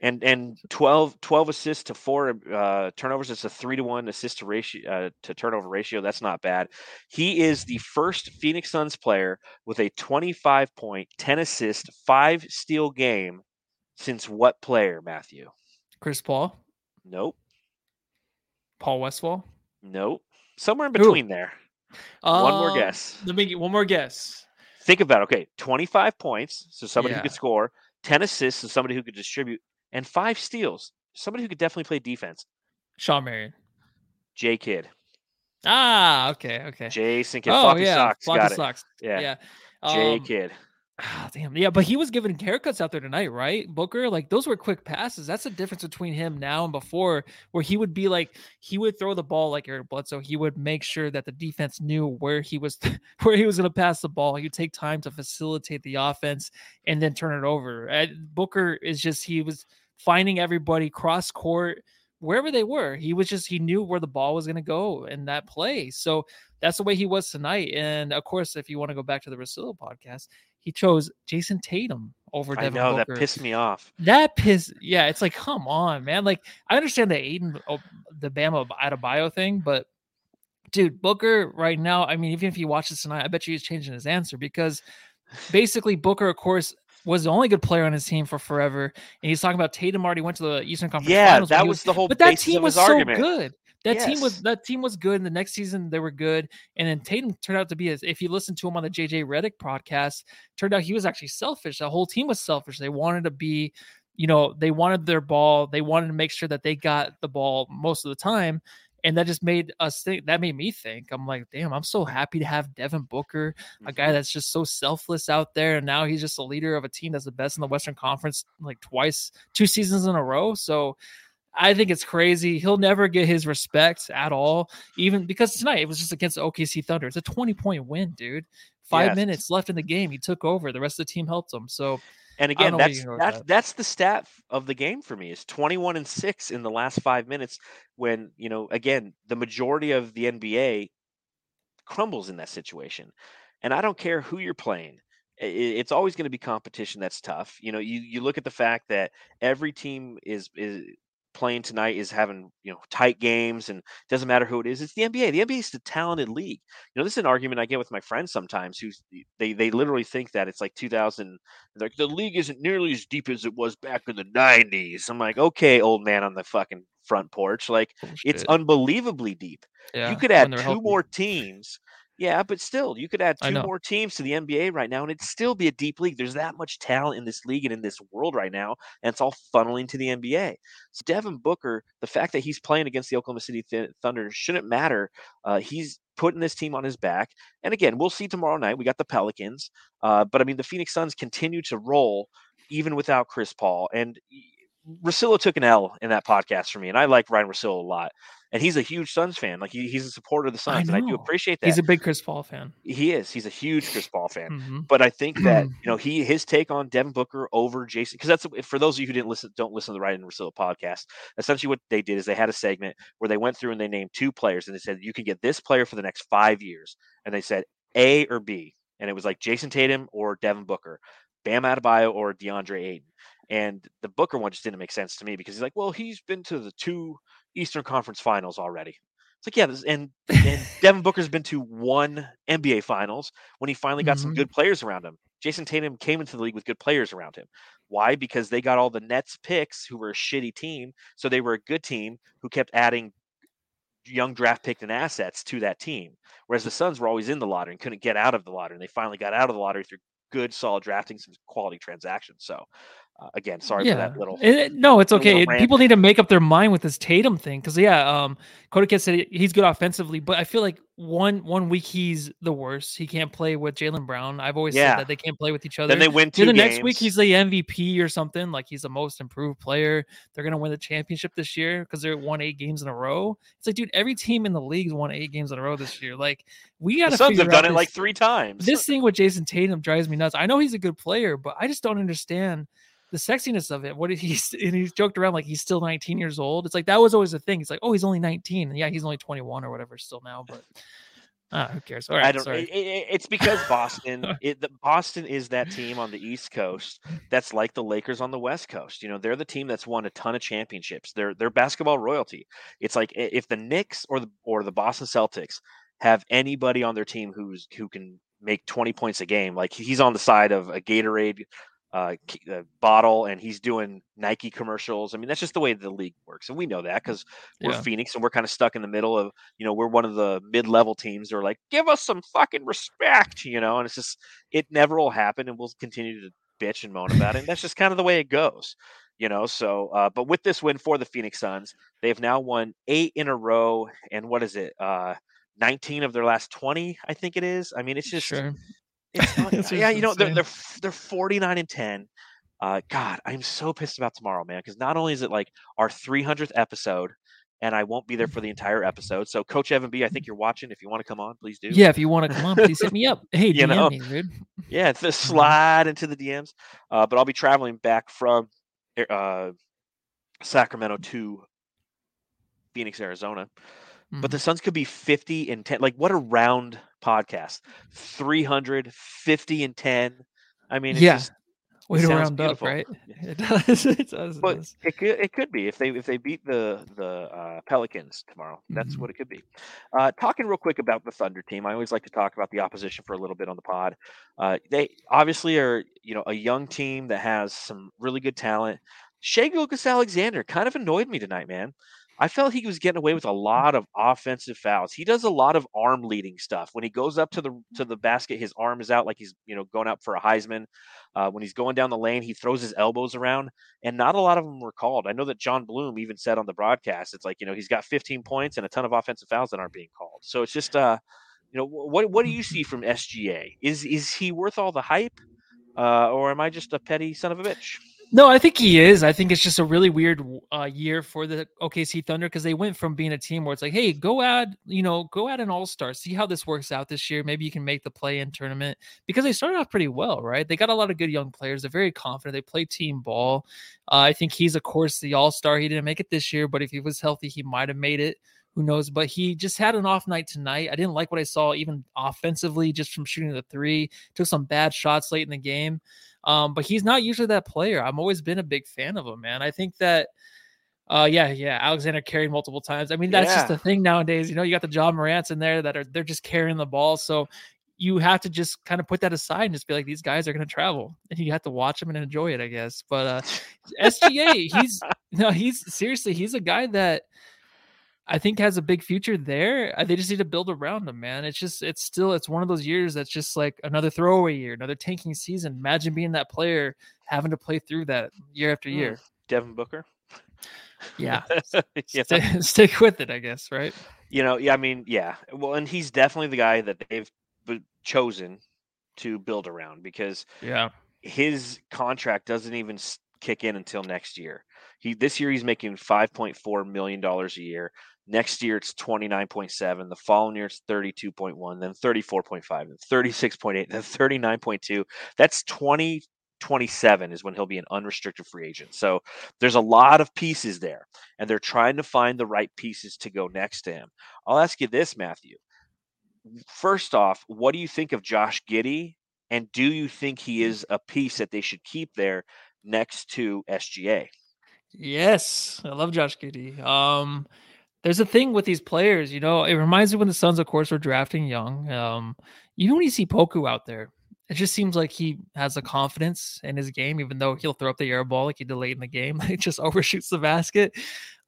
and and 12, 12 assists to four uh, turnovers. It's a three to one assist to ratio uh, to turnover ratio. That's not bad. He is the first Phoenix Suns player with a twenty five point, ten assist, five steal game since what player, Matthew? Chris Paul, Nope, Paul Westphal. nope. Somewhere in between there. One more Um, guess. Let me get one more guess. Think about it. okay, twenty five points, so somebody who could score, ten assists, so somebody who could distribute, and five steals, somebody who could definitely play defense. Shawn Marion. J Kidd, Ah, okay, okay. Jason Kidd, oh Floppy yeah, Socks, got it. Socks. Yeah. yeah. J Um, Kid. Ah, damn. Yeah, but he was giving haircuts out there tonight, right? Booker, like those were quick passes. That's the difference between him now and before, where he would be like, he would throw the ball like Eric Bledsoe. He would make sure that the defense knew where he was, where he was going to pass the ball. He would take time to facilitate the offense and then turn it over. And Booker is just, he was finding everybody cross court wherever they were. He was just, he knew where the ball was going to go in that play. So that's the way he was tonight. And of course, if you want to go back to the Russillo podcast, he chose Jayson Tatum over Devin I know Booker. that pissed me off. That piss, yeah. It's like, come on, man. Like, I understand the Ayton, oh, the Bama Adebayo thing, but dude, Booker right now. I mean, even if he watches tonight, I bet you he's changing his answer because basically Booker, of course, was the only good player on his team for forever, and he's talking about Tatum already went to the Eastern Conference Yeah, Finals. that he was the whole. but that team was so argument. good. That team was that team was good. And the next season they were good. And then Tatum turned out to be as if you listen to him on the JJ Redick podcast, turned out he was actually selfish. The whole team was selfish. They wanted to be, you know, they wanted their ball. They wanted to make sure that they got the ball most of the time. And that just made us think that made me think. I'm like, damn, I'm so happy to have Devin Booker, a Mm-hmm. guy that's just so selfless out there. And now he's just a leader of a team that's the best in the Western Conference like twice, two seasons in a row. So I think it's crazy. He'll never get his respect at all, even because tonight it was just against the OKC Thunder. It's a 20 point win, dude. Five Yes. minutes left in the game. He took over. The rest of the team helped him. So And again, don't know where you that's can go with that's that. that's the stat of the game for me is 21 and 6 in the last 5 minutes when, you know, again, the majority of the NBA crumbles in that situation. And I don't care who you're playing. It's always going to be competition that's tough. You know, you you look at the fact that every team is is playing tonight is having, you know, tight games and doesn't matter who it is. It's the NBA. The NBA is the talented league. You know, this is an argument I get with my friends sometimes who they they literally think that it's like 2000 like the league isn't nearly as deep as it was back in the 90s. I'm like, "Okay, old man on the fucking front porch, like it's unbelievably deep. yeah, you could add two healthy. more teams. Yeah, but still, you could add two more teams to the NBA right now, and it'd still be a deep league. There's that much talent in this league and in this world right now, and it's all funneling to the NBA. So Devin Booker, the fact that he's playing against the Oklahoma City Th- Thunder shouldn't matter. Uh, he's putting this team on his back, and again, we'll see tomorrow night. We got the Pelicans, uh, but I mean, the Phoenix Suns continue to roll even without Chris Paul, and Russillo took an L in that podcast for me, and I like Ryan Russillo a lot. And he's a huge Suns fan. Like he, he's a supporter of the I Suns, and I do appreciate that. He's a big Chris Paul fan. he is. He's a huge Chris Paul fan. Mhm. But I think that you know he his take on Devin Booker over Jayson because that's for those of you who didn't listen don't listen to the Ryan and Russillo podcast. Essentially, what they did is they had a segment where they went through and they named two players and they said you can get this player for the next five years, and they said A or B, and it was like Jayson Tatum or Devin Booker, Bam Adebayo or DeAndre Ayton. And the Booker one just didn't make sense to me because he's like, well, he's been to the two Eastern Conference Finals already. It's like, yeah, this, and and Devin Booker's been to one NBA Finals when he finally got some Mhm. good players around him. Jayson Tatum came into the league with good players around him. Why? Because they got all the Nets picks, who were a shitty team, so they were a good team who kept adding young draft pick and assets to that team. Whereas the Suns were always in the lottery and couldn't get out of the lottery, and they finally got out of the lottery through good, solid drafting, some quality transactions. So, uh, again, sorry for that little. It- no, it's okay. People need to make up their mind with this Tatum thing because yeah, um, Cody Kid said he's good offensively, but I feel like one one week he's the worst. He can't play with Jaylen Brown. I've always Yeah. said that they can't play with each other. Then they win two Then the games. next week he's the MVP or something. Like he's the most improved player. They're gonna win the championship this year because they're won eight games in a row. It's like, dude, every team in the league has won eight games in a row this year. Like we got the. Suns have done it like three times. This thing with Jayson Tatum drives me nuts. I know he's a good player, but I just don't understand the sexiness of it. What did he and he's joked around like he's still 19 years old. It's like that was always a thing. It's like, oh, he's only 19. And yeah, he's only 21 or whatever still now, but uh, who cares? All right, I don't. sorry. It, it- it's because Boston. it, the, Boston is that team on the East Coast that's like the Lakers on the West Coast. You know, they're the team that's won a ton of championships. They're they're basketball royalty. It's like if the Knicks or the or the Boston Celtics have anybody on their team who's who can make 20 points a game, like he's on the side of a Gatorade uh, uh, bottle and he's doing Nike commercials. I mean, that's just the way the league works, and we know that because we're Yeah. Phoenix and we're kind of stuck in the middle of you know we're one of the mid-level teams that are like give us some fucking respect you know and it's just it never will happen and we'll continue to bitch and moan about it and that's just kind of the way it goes you know so uh, but with this win for the phoenix suns they've now won eight in a row and what is it uh 19 of their last 20 i think it is i mean it's just sure. not, yeah you know they're, they're they're 49 and 10 uh god i'm so pissed about tomorrow man because not only is it like our 300th episode and I won't be there for the entire episode. So, Coach Evan B, I think you're watching. If you want to come on, please do. Yeah, if you want to come on, please hit me up. Hey, You DM know, me, dude. yeah, the slide into the DMs. Uh, but I'll be traveling back from uh, Sacramento to Phoenix, Arizona. But Mhm. the Suns could be 50 and 10. Like, what a round podcast 350 and 10. I mean, it's Yeah. just, Way it to round up, beautiful. right? It does. It does. It but it could, it could be if they if they beat the the uh, Pelicans tomorrow. That's Mhm. what it could be. Uh, talking real quick about the Thunder team, I always like to talk about the opposition for a little bit on the pod. Uh, they obviously are you know a young team that has some really good talent. Shai Gilgeous-Alexander kind of annoyed me tonight, man. I felt he was getting away with a lot of offensive fouls. He does a lot of arm leading stuff. When he goes up to the to the basket, his arm is out like he's you know going up for a Heisman. Uh, when he's going down the lane, he throws his elbows around, and not a lot of them were called. I know that John Bloom even said on the broadcast, it's like you know he's got 15 points and a ton of offensive fouls that aren't being called. So it's just uh, you know what what do you see from SGA? Is is he worth all the hype, uh, or am I just a petty son of a bitch? No, I think he is. I think it's just a really weird uh, year for the OKC Thunder because they went from being a team where it's like, hey, go add, you know, go add an all star, see how this works out this year. Maybe you can make the play in tournament because they started off pretty well, right? They got a lot of good young players. They're very confident. They play team ball. Uh, I think he's, of course, the all star. He didn't make it this year, but if he was healthy, he might have made it. Who knows? But he just had an off night tonight. I didn't like what I saw, even offensively, just from shooting the three. Took some bad shots late in the game. Um, but he's not usually that player. I've always been a big fan of him, man. I think that uh yeah, yeah, Alexander carried multiple times. I mean, that's just Yeah. a thing nowadays. You know, you got the Ja Morants in there that are they're just carrying the ball. So you have to just kind of put that aside and just be like, these guys are gonna travel. And you have to watch them and enjoy it, I guess. But uh SGA, he's no, he's seriously, he's a guy that I think has a big future there. Uh, They just need to build around him, man. It's just, it's still, it's one of those years that's just like another throwaway year, another tanking season. Imagine being that player having to play through that year after Hmm. year. Devin Booker. Yeah, Yeah. Stay, stick with it, I guess. Right? You know, yeah, I mean, yeah. Well, and he's definitely the guy that they've chosen to build around because Yeah. his contract doesn't even kick in until next year. He this year he's making 5.4 million dollars a year. Next year it's 29.7. The following year it's 32.1, then 34.5, then 36.8, then 39.2. That's 2027 is when he'll be an unrestricted free agent. So there's a lot of pieces there, and they're trying to find the right pieces to go next to him. I'll ask you this, Matthew. First off, what do you think of Josh Giddey? And do you think he hmm. is a piece that they should keep there next to SGA? Yes, I love Josh Giddey. Um, there's a thing with these players, you know. It reminds me when the Suns, of course, were drafting young. Um, even when you see Poku out there, it just seems like he has a confidence in his game, even though he'll throw up the air ball like he late in the game, he just overshoots the basket.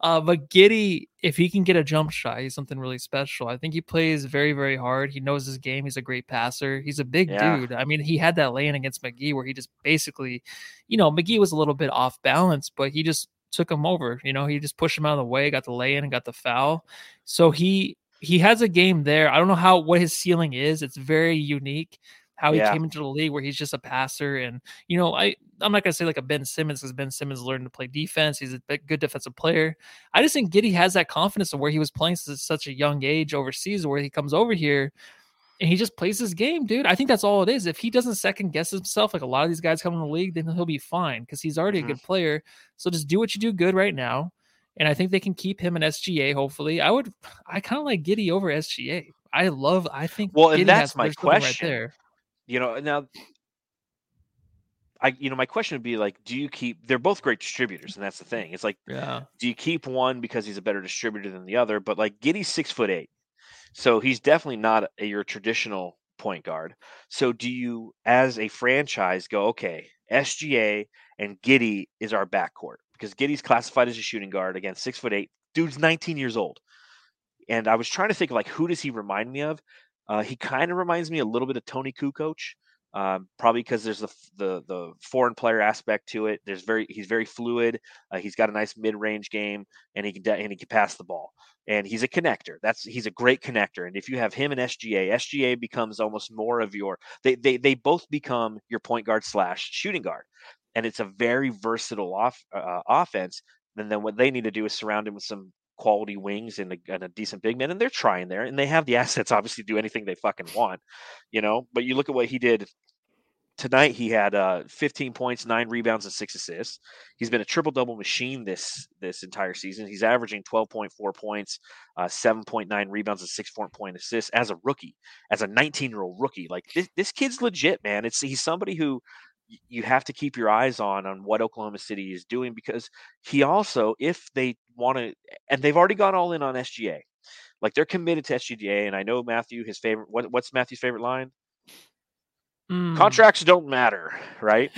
Uh, but Giddey, if he can get a jump shot, he's something really special. I think he plays very, very hard. He knows his game. He's a great passer. He's a big Yeah. dude. I mean, he had that lane against McGee where he just basically, you know, McGee was a little bit off balance, but he just took him over. You know, he just pushed him out of the way, got the lay in, and got the foul. So he he has a game there. I don't know how what his ceiling is. It's very unique how he Yeah. came into the league where he's just a passer and you know I I'm not gonna say like a Ben Simmons because Ben Simmons learned to play defense. He's a good defensive player. I just think Giddey has that confidence of where he was playing since such a young age overseas, where he comes over here and he just plays his game, dude. I think that's all it is. If he doesn't second guess himself, like a lot of these guys come in the league, then he'll be fine because he's already Mhm. a good player. So just do what you do good right now. And I think they can keep him in SGA. Hopefully, I would. I kind of like Giddey over SGA. I love. I think. Well, and that's my question. Right there. You know, now I you know, my question would be like, do you keep they're both great distributors, and that's the thing. It's like, Yeah. do you keep one because he's a better distributor than the other? But like Giddey's six foot eight. So he's definitely not a, your traditional point guard. So do you, as a franchise, go, okay, SGA and Giddey is our backcourt because Giddey's classified as a shooting guard again, six foot eight. Dude's 19 years old. And I was trying to think like who does he remind me of? Uh, he kind of reminds me a little bit of Toni Kukoč, um, probably because there's the the the foreign player aspect to it. There's very he's very fluid. Uh, he's got a nice mid range game, and he can and he can pass the ball. And he's a connector. That's he's a great connector. And if you have him and SGA, SGA becomes almost more of your they they they both become your point guard slash shooting guard, and it's a very versatile off uh, offense. And then what they need to do is surround him with some quality wings and a, and a decent big man, and they're trying there, and they have the assets obviously to do anything they fucking want, you know. But you look at what he did tonight. He had uh, 15 points, nine rebounds, and six assists. He's been a triple double machine this this entire season. He's averaging 12.4 points, uh, 7.9 rebounds, and six point assists as a rookie, as a 19 year old rookie. Like this, this kid's legit, man. It's he's somebody who you have to keep your eyes on on what Oklahoma City is doing because he also, if they want to, and they've already gone all in on SGA. Like they're committed to SGA, and I know Matthew, his favorite. What, what's Matthew's favorite line? Mm. Contracts don't matter, right?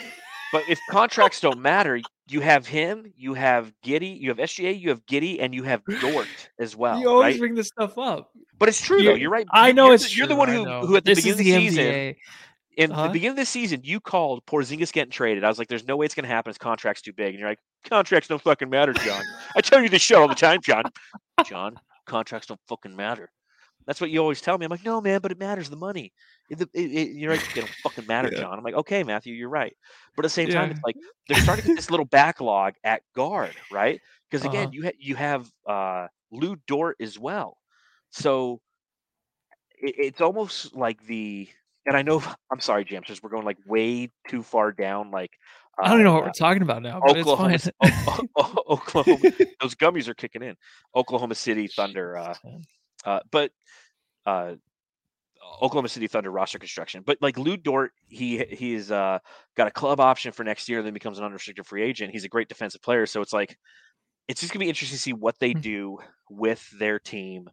but if contracts don't matter, you have him, you have Giddey, you have SGA, you have Giddey, and you have Dort as well, you always right? bring this stuff up. But it's true though. You're- right. I know you're it's the, you're the one who, who at the this beginning of the season. In Uh-huh. the beginning of the season, you called Porzingis getting traded. I was like, "There's no way it's going to happen. His contract's too big." And you're like, "Contracts don't fucking matter, John." I tell you this shit all the time, John. John, contracts don't fucking matter. That's what you always tell me. I'm like, "No, man, but it matters. The money." It, it, it, you're like, "It don't fucking matter, John." I'm like, "Okay, Matthew, you're right." But at the same time, it's like they're starting to get this little backlog at guard, right? Because again, Uh-huh. you ha- you have uh, Lu Dort as well, so it, it's almost like the and I know I'm sorry, Jamsters, we're going like way too far down. Like I don't even know what uh, we're talking about now, but Oklahoma. O- O- Oklahoma. those gummies are kicking in. Oklahoma City Thunder, uh, uh, but uh, Oklahoma City Thunder roster construction. But like Lu Dort, he he's uh, got a club option for next year, then becomes an unrestricted free agent. He's a great defensive player, so it's like it's just gonna be interesting to see what they Hmm. do with their team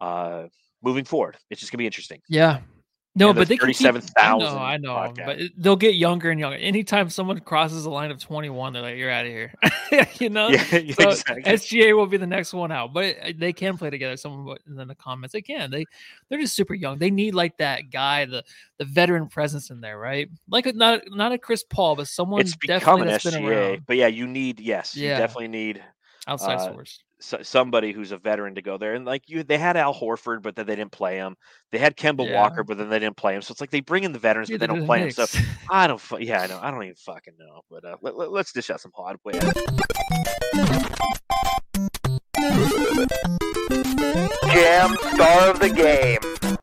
uh, moving forward. It's just gonna be interesting. Yeah. No, but they can keep- 37,000 I know, I know, podcast. but they'll get younger and younger. Anytime someone crosses the line of 21, they're like, "You're out of here," you know. Yeah, So exactly. SGA will be the next one out, but they can play together. Someone in the comments, they can. They they're just super young. They need like that guy, the the veteran presence in there, right? Like not not a Chris Paul, but someone it's definitely an that's been SGA, around but yeah, you need yes, you Yeah. definitely need outside uh, source. So, somebody who's a veteran to go there. And like you, they had Al Horford, but then they didn't play him. They had Kemba Yeah. Walker, but then they didn't play him. So it's like they bring in the veterans, Yeah, but they don't the play him. So I don't. Yeah, I know. I don't even fucking know. But uh, let, let, us dish out some hot. Wait. Jam star of the game.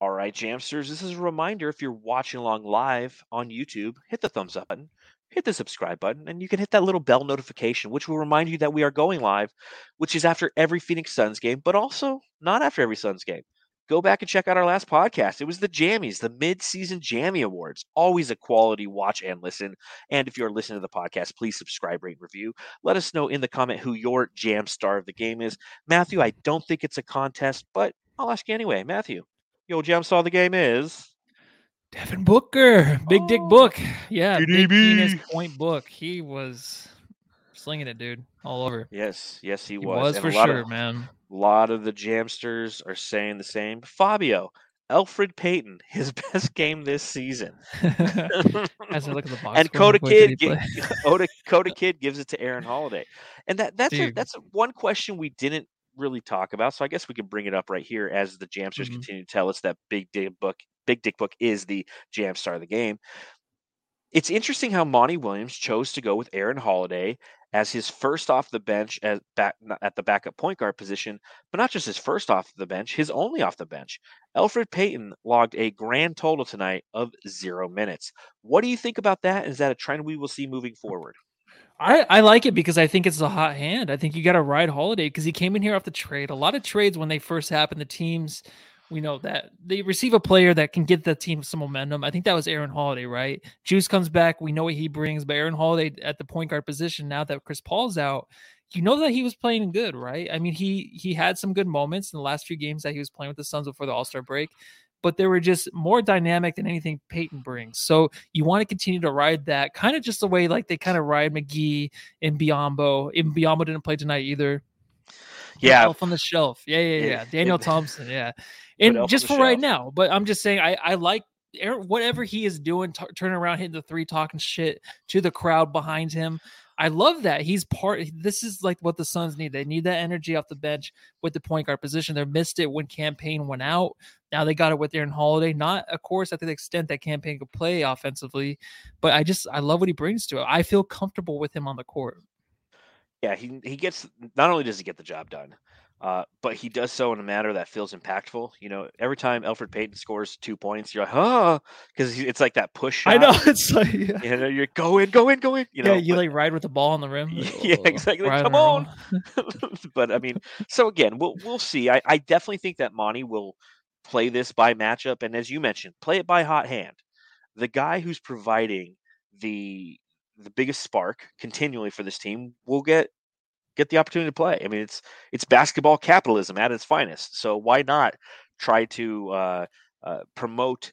All right, Jamsters. This is a reminder if you're watching along live on YouTube, hit the thumbs up button, hit the subscribe button, and you can hit that little bell notification, which will remind you that we are going live, which is after every Phoenix Suns game, but also not after every Suns game. go back and check out our last podcast. It was the Jammies, the mid-season Jammy Awards. Always a quality watch and listen. And if you're listening to the podcast, please subscribe, rate, and review. Let us know in the comment who your jam star of the game is. Matthew, I don't think it's a contest, but I'll ask you anyway. Matthew, your jam star of the game is. Devin Booker, Big Dick Oh, Book. Yeah, Big Penis Point Book. He was slinging it, dude, all over. Yes, yes, he, He was. was for a lot sure, of, man. lot of the Jamsters are saying the same. Fabio, Elfrid Payton, his best game this season. As I look at the box and score, Coda what did he Kid, gi- play? Coda, Coda Kid gives it to Aaron Holiday, and that that's a, Dude. that's one question we didn't really talk about. So I guess we can bring it up right here as the Jamsters Mhm. continue to tell us that Big Dick Book, Big Dick Book is the Jam Star of the game. It's interesting how Monty Williams chose to go with Aaron Holiday as his first off the bench at back at the backup point guard position, but not just his first off the bench, his only off the bench. Elfrid Payton logged a grand total tonight of zero minutes. What do you think about that? Is that a trend we will see moving forward? I, I like it because I think it's a hot hand. I think you got to ride Holiday because he came in here off the trade. A lot of trades when they first happen, the teams, we know that they receive a player that can get the team some momentum. I think that was Aaron Holiday, right? Juice comes back. We know what he brings, but Aaron Holiday at the point guard position now that Chris Paul's out, you know that he was playing good, right? I mean, he he had some good moments in the last few games that he was playing with the Suns before the All Star break. But they were just more dynamic than anything Payton brings. So you want to continue to ride that kind of just the way like they kind of ride McGee and Biyombo. And Biyombo didn't play tonight either. Yeah. On the shelf. Yeah, Yeah, yeah. Daniel Thompson. Yeah. And just for right now, but I'm just saying, I, I like whatever he is doing, t- turning around, hitting the three, talking shit to the crowd behind him. I love that. He's part. This is like what the Suns need. They need that energy off the bench with the point guard position. They missed it when Cam Payne went out. Now they got it with Aaron Holiday. Not, of course, at the extent that Cam Payne could play offensively, but I just I love what he brings to it. I feel comfortable with him on the court. Yeah, he he gets not only does he get the job done, uh, but he does so in a manner that feels impactful. You know, every time Elfrid Payton scores two points, you're like, oh, because it's like that push shot. I know it's like yeah, You know, you're go in, go in, go in. You know, yeah you but- like ride with the ball on the rim. Yeah, exactly. ride Come on. but I mean, so again, we'll we'll see. I, I definitely think that Monty will play this by matchup, and as you mentioned, play it by hot hand. The guy who's providing the the biggest spark continually for this team will get get the opportunity to play. I mean, it's it's basketball capitalism at its finest. So why not try to uh, uh, promote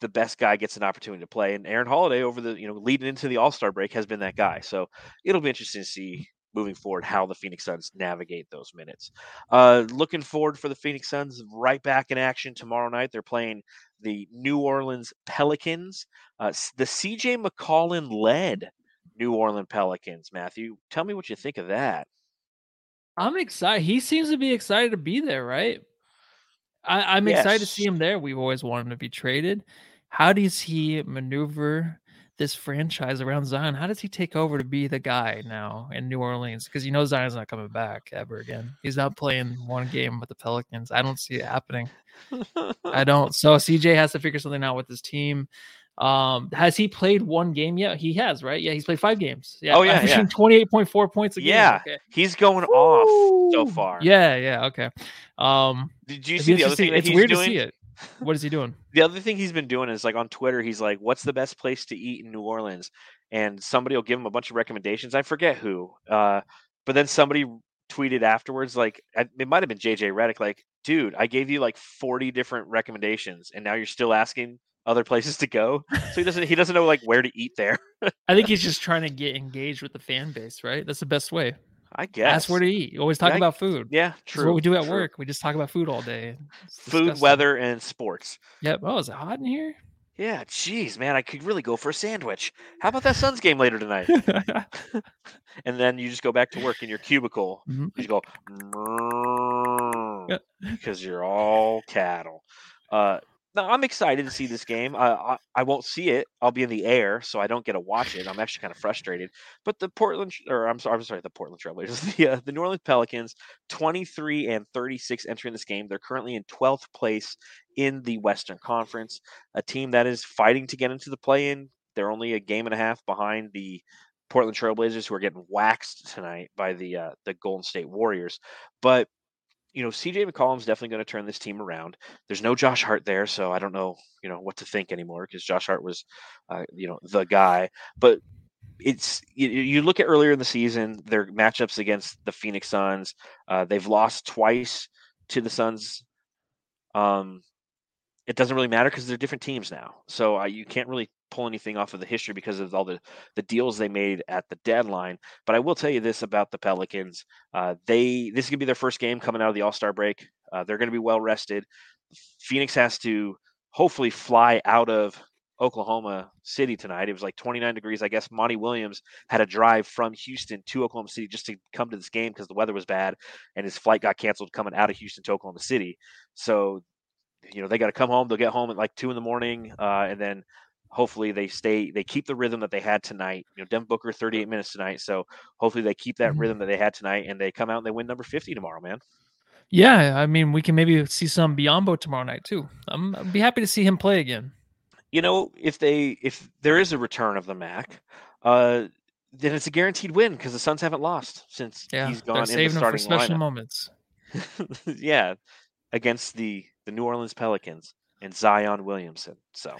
the best guy gets an opportunity to play? And Aaron Holiday, over the you know leading into the All Star break, has been that guy. So it'll be interesting to see moving forward how the Phoenix Suns navigate those minutes. Uh, looking forward for the Phoenix Suns right back in action tomorrow night. They're playing the New Orleans Pelicans, uh, the CJ McCollum led New Orleans Pelicans. Matthew, tell me what you think of that. I'm excited. He seems to be excited to be there, right? I, I'm excited to see him there. We've always wanted him to be traded. How does he maneuver this franchise around Zion? How does he take over to be the guy now in New Orleans? Because you know Zion's not coming back ever again. He's not playing one game with the Pelicans. I don't see it happening. I don't. So CJ has to figure something out with his team. Um, has he played one game yet? He has, right? Yeah, he's played five games. Yeah, Oh, yeah, yeah. 28.4 points a game. Yeah, Okay. he's going off so far. Yeah, yeah, okay. Um, Did you see the other thing it's weird doing? to see it. What is he doing? the other thing he's been doing is like on Twitter, he's like, "What's the best place to eat in New Orleans?" And somebody will give him a bunch of recommendations. I forget who, uh, but then somebody tweeted afterwards, like it might have been JJ Redick, like, "Dude, I gave you like forty different recommendations, and now you're still asking other places to go." So he doesn't he doesn't know like where to eat there. I think he's just trying to get engaged with the fan base, right? That's the best way. I guess. Ask where to eat. You always talk Yeah, about food. Yeah, That's true. what we do at true. work. We just talk about food all day. It's Food, disgusting. weather, and sports. Yep. Oh, is it hot in here? Yeah, jeez, man, I could really go for a sandwich. How about that Suns game later tonight? and then you just go back to work in your cubicle. Mhm. You go because you're all cattle. Uh, no, I'm excited to see this game. Uh, I I won't see it. I'll be in the air, so I don't get to watch it. I'm actually kind of frustrated. But the Portland, or I'm sorry, I'm sorry, the Portland Trailblazers, the uh, the New Orleans Pelicans, 23 and 36 entering this game. They're currently in 12th place in the Western Conference, a team that is fighting to get into the play-in. They're only a game and a half behind the Portland Trailblazers, who are getting waxed tonight by the uh, the Golden State Warriors. But you know, CJ McCollum's definitely going to turn this team around. There's no Josh Hart there, so I don't know, you know, what to think anymore because Josh Hart was, uh, you know, the guy. But it's you, you look at earlier in the season, their matchups against the Phoenix Suns. Uh, they've lost twice to the Suns. Um, it doesn't really matter because they're different teams now. So uh, you can't really pull anything off of the history because of all the the deals they made at the deadline. But I will tell you this about the Pelicans: uh, they this is gonna be their first game coming out of the All Star break. Uh, they're gonna be well rested. Phoenix has to hopefully fly out of Oklahoma City tonight. It was like 29 degrees. I guess Monty Williams had a drive from Houston to Oklahoma City just to come to this game because the weather was bad and his flight got canceled coming out of Houston to Oklahoma City. So, you know, they got to come home. They'll get home at like two in the morning, uh, and then hopefully they stay they keep the rhythm that they had tonight. You know, Devin Booker 38 minutes tonight, so hopefully they keep that Mhm. rhythm that they had tonight and they come out and they win number 50 tomorrow, man. Yeah, I mean, we can maybe see some Biyombo tomorrow night too. I'm, I'd be happy to see him play again. You know, if they if there is a return of the Mac, uh, then it's a guaranteed win because the Suns haven't lost since Yeah, he's gone in the saving him for special lineup. moments. yeah, against the the New Orleans Pelicans and Zion Williamson. So,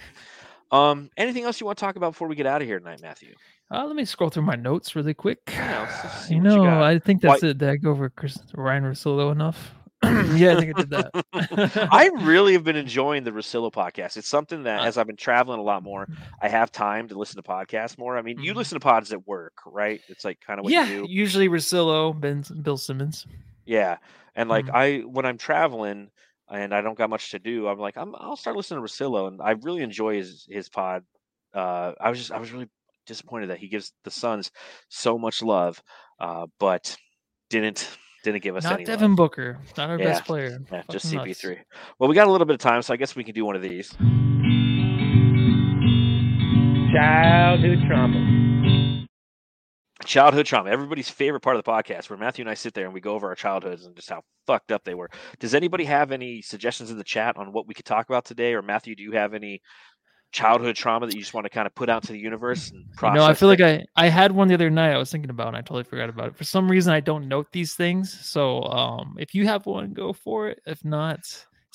um, anything else you want to talk about before we get out of here tonight, Matthew? Uh, let me scroll through my notes really quick. Yeah, let's just see You what you know. I think Why- that's it. Did I go over Chris Ryan Russillo enough? yeah, I think I did that. I really have been enjoying the Russillo podcast. It's something that, Uh, as I've been traveling a lot more, I have time to listen to podcasts more. I mean, you Mhm. listen to pods at work, right? It's like kind of what yeah, you do. usually Russillo, Ben, Bill Simmons. Yeah, and like Mhm. I when I'm traveling and I don't got much to do, I'm like I'm I'll start listening to Russillo, and I really enjoy his his pod. Uh, I was just I was really disappointed that he gives the Suns so much love, uh, but didn't didn't give us Not any Devin love. Booker, not our Yeah, best player. Yeah, just Fucking nuts. CP3. Well, we got a little bit of time, so I guess we can do one of these. Childhood trauma. Childhood trauma, everybody's favorite part of the podcast, where Matthew and I sit there and we go over our childhoods and just how fucked up they were. Does anybody have any suggestions in the chat on what we could talk about today? Or Matthew, do you have any childhood trauma that you just want to kind of put out to the universe and You process? know, I feel like? I I had one the other night. I was thinking about, and I totally forgot about it. For some reason, I don't note these things. So, um, if you have one, go for it. If not,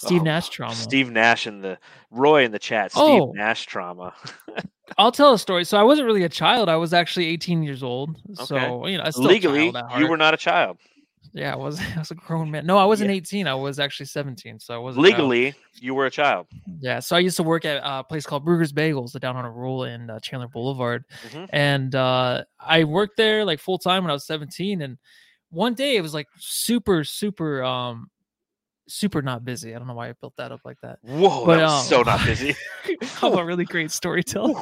Steve Oh, Nash trauma. Steve Nash in the Roy in the chat. Steve Oh. Nash trauma. I'll tell a story. So I wasn't really a child. I was actually 18 years old. Okay. So you know, I still Legally, you were not a child. Yeah, I was. I was a grown man. No, I wasn't 18. I was actually 17. So I was Legally, you were a child. Yeah. So I used to work at a place called Bruegger's Bagels down on a roll in uh, Chandler Boulevard, Mhm. and uh, I worked there like full time when I was 17. And one day it was like super, super, um, super not busy. I don't know why I built that up like that. Whoa, But, that was um, so not busy. I'm a really great storyteller.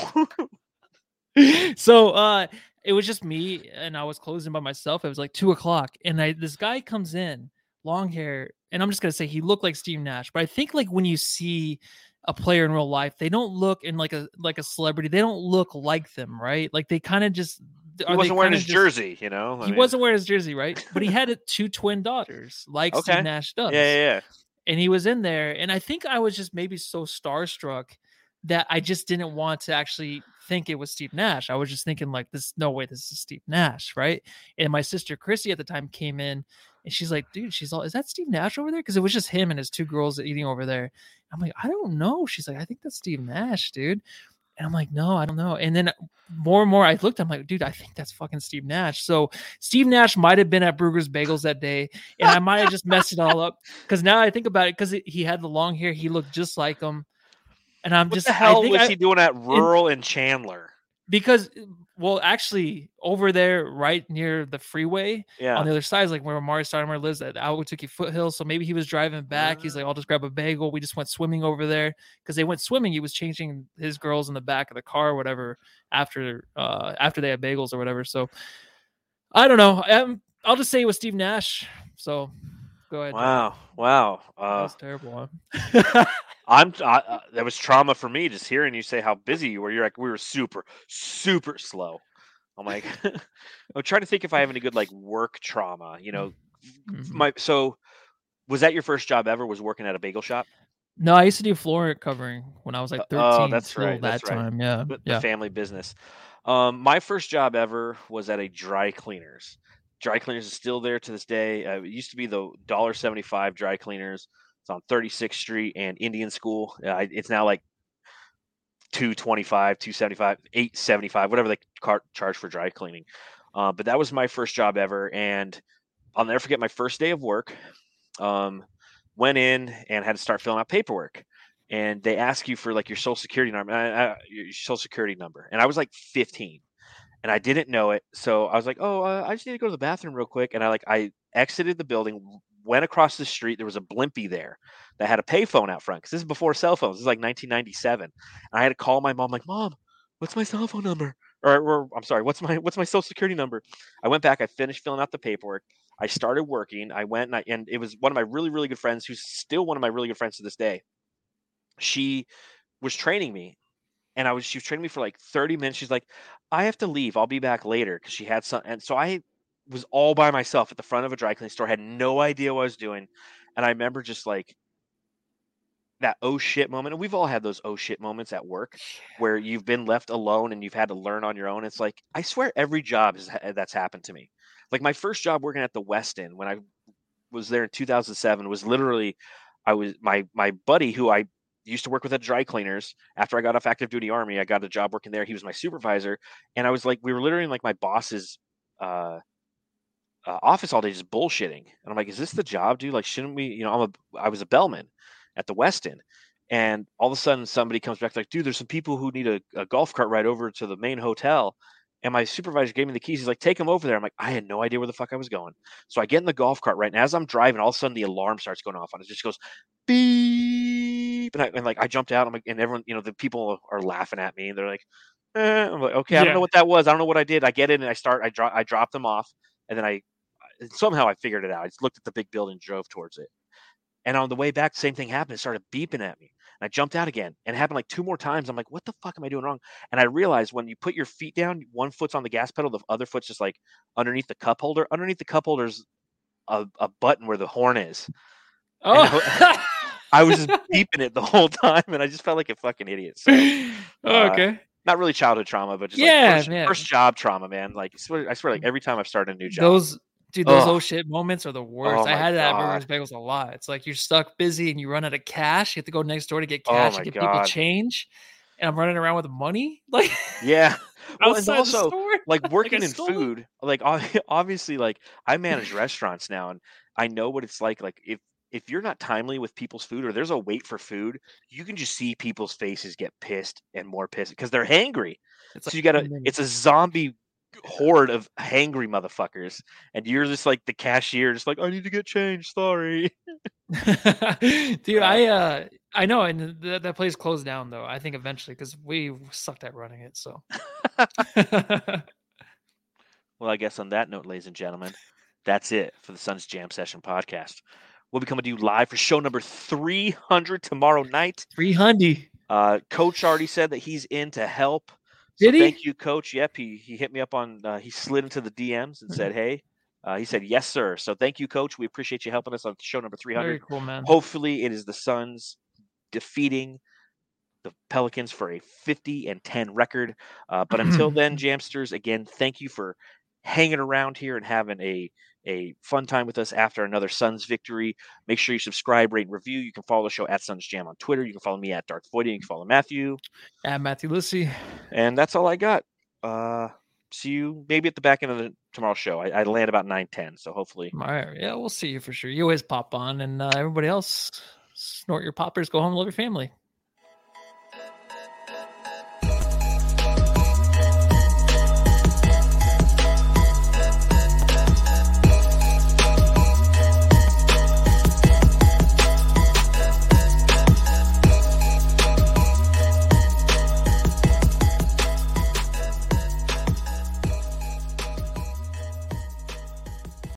so uh it was just me and I was closing by myself. It was like two o'clock, and I this guy comes in, long hair, and I'm just gonna say he looked like Steve Nash. But I think like when you see a player in real life, they don't look in like a like a celebrity. They don't look like them, right? Like they kind of just. He wasn't wearing his just- jersey, you know. I He mean, wasn't wearing his jersey, right? But he had two twin daughters, like Okay. Steve Nash does Yeah, yeah, yeah. and he was in there and i think i was just maybe so starstruck that i just didn't want to actually think it was steve nash i was just thinking like this no way this is steve nash right and my sister chrissy at the time came in and she's like dude she's all is that steve nash over there because it was just him and his two girls eating over there i'm like i don't know she's like i think that's steve nash dude and I'm like, no, I don't know. And then more and more I looked, I'm like, dude, I think that's fucking Steve Nash. So Steve Nash might have been at Bruegger's Bagels that day, and I might have just messed it all up. Because now I think about it, because he had the long hair, he looked just like him. And I'm What just the I hell think was I- he doing at rural and Chandler? Because well, actually, over there, right near the freeway, Yeah. on the other side is like where Mario Stoudemire lives at Ahwatukee Foothills. So maybe he was driving back. He's like, I'll just grab a bagel. We just went swimming over there because they went swimming. He was changing his girls in the back of the car or whatever after uh after they had bagels or whatever. So I don't know. Um, I'll just say it was Steve Nash. So go ahead. Wow, wow. That Uh, was terrible. Huh? I'm. I, uh, that was trauma for me just hearing you say how busy you were. You're like we were super, super slow. I'm like, I'm trying to think if I have any good like work trauma. You know, Mhm. my so was that your first job ever? Was working at a bagel shop? no, I used to do floor covering when I was like Uh, 13. oh, that's right, That that's right. time, yeah, the, the yeah. family business. Um, my first job ever was at a dry cleaners. Dry cleaners is still there to this day. Uh, it used to be the dollar seventy five dry cleaners. It's on 36th Street and Indian School. Uh, it's now like 225, 275, 875, whatever they car- charge for dry cleaning. Uh, but that was my first job ever, and I'll never forget my first day of work. Um, went in and had to start filling out paperwork, and they ask you for like your social security number, uh, uh, your social security number, and I was like 15, and I didn't know it, so I was like, oh, uh, I just need to go to the bathroom real quick, and I like I exited the building, went across the street. There was a Blimpie there that had a payphone out front because this is before cell phones. This is like 1997. And I had to call my mom, like, Mom, what's my cell phone number? Or, or I'm sorry, what's my what's my social security number? I went back. I finished filling out the paperwork. I started working. I went and I, and it was one of my really really good friends, who's still one of my really good friends to this day. She was training me, and I was she was training me for like 30 minutes. She's like, I have to leave. I'll be back later because she had some. And so I was all by myself at the front of a dry cleaning store, had no idea what I was doing. And I remember just like that oh shit moment. And we've all had those oh shit moments at work where you've been left alone and you've had to learn on your own. It's like, I swear every job is, that's happened to me. Like my first job working at the Westin when I was there in 2007 was literally, I was my, my buddy who I used to work with at dry cleaners after I got off active duty army. I got a job working there. He was my supervisor. And I was like, we were literally in like my boss's, uh, uh, office all day just bullshitting. And I'm like, is this the job, dude? Like, shouldn't we, you know, I'm a, I was a bellman at the Westin. And all of a sudden somebody comes back like, dude, there's some people who need a, a golf cart ride over to the main hotel. And my supervisor gave me the keys. He's like, take them over there. I'm like, I had no idea where the fuck I was going. So I get in the golf cart, right? And as I'm driving, all of a sudden the alarm starts going off on it. just goes beep. And, I, and like, I jumped out. I'm like, and everyone, you know, the people are laughing at me and they're like, eh. I'm like, okay, I don't know what that was. I don't know what I did. I get in and I start, I drop, I drop them off. And then I, somehow I figured it out. I just looked at the big building, drove towards it. And on the way back, same thing happened. It started beeping at me. And I jumped out again. And it happened like two more times. I'm like, what the fuck am I doing wrong? And I realized when you put your feet down, one foot's on the gas pedal, the other foot's just like underneath the cup holder. Underneath the cup holder's a, a button where the horn is. Oh, I was just beeping it the whole time, and I just felt like a fucking idiot. So Oh, uh, okay. not really childhood trauma, but just Yeah, like first, first job trauma, man. Like I swear, I swear, like every time I've started a new job, Those dude, those oh shit moments are the worst. I had that at God. Bruegger's Bagels a lot. It's like you're stuck busy and you run out of cash. You have to go next door to get Oh cash and get people change. And I'm running around with money, like yeah. Well, and outside also, store. like working I in stole it. food like obviously like i manage restaurants now and i know what it's like like if if you're not timely with people's food or there's a wait for food you can just see people's faces get pissed and more pissed because they're hangry It's so like you gotta mm. it's a zombie horde of hangry motherfuckers and you're just like the cashier just like i need to get changed sorry dude Uh, i uh i know and th- that place closed down though i think eventually because we sucked at running it so well i guess on that note ladies and gentlemen that's it for the Suns Jam Session podcast. We'll be coming to you live for show number 300 tomorrow night. 300 Uh, Coach already said that he's in to help. So Did he? Thank you, Coach. Yep, he he hit me up on. Uh, he slid into the DMs and said, "Hey." Uh, he said, "Yes, sir." So thank you, Coach. We appreciate you helping us on show number 300. very cool man Hopefully, it is the Suns defeating the Pelicans for a 50 and 10 record. Uh, but until then, Jamsters, again, thank you for hanging around here and having a a fun time with us after another Suns victory. Make sure you subscribe, rate, and review. You can follow the show at Suns Jam on Twitter. You can follow me at Dark Void. You can follow Matthew. at matthew lissy And that's all I got. Uh, see you maybe at the back end of the tomorrow's show. I, I land about 9 10. So hopefully. all right yeah we'll see you for sure you always pop on and uh, everybody else snort your poppers go home love your family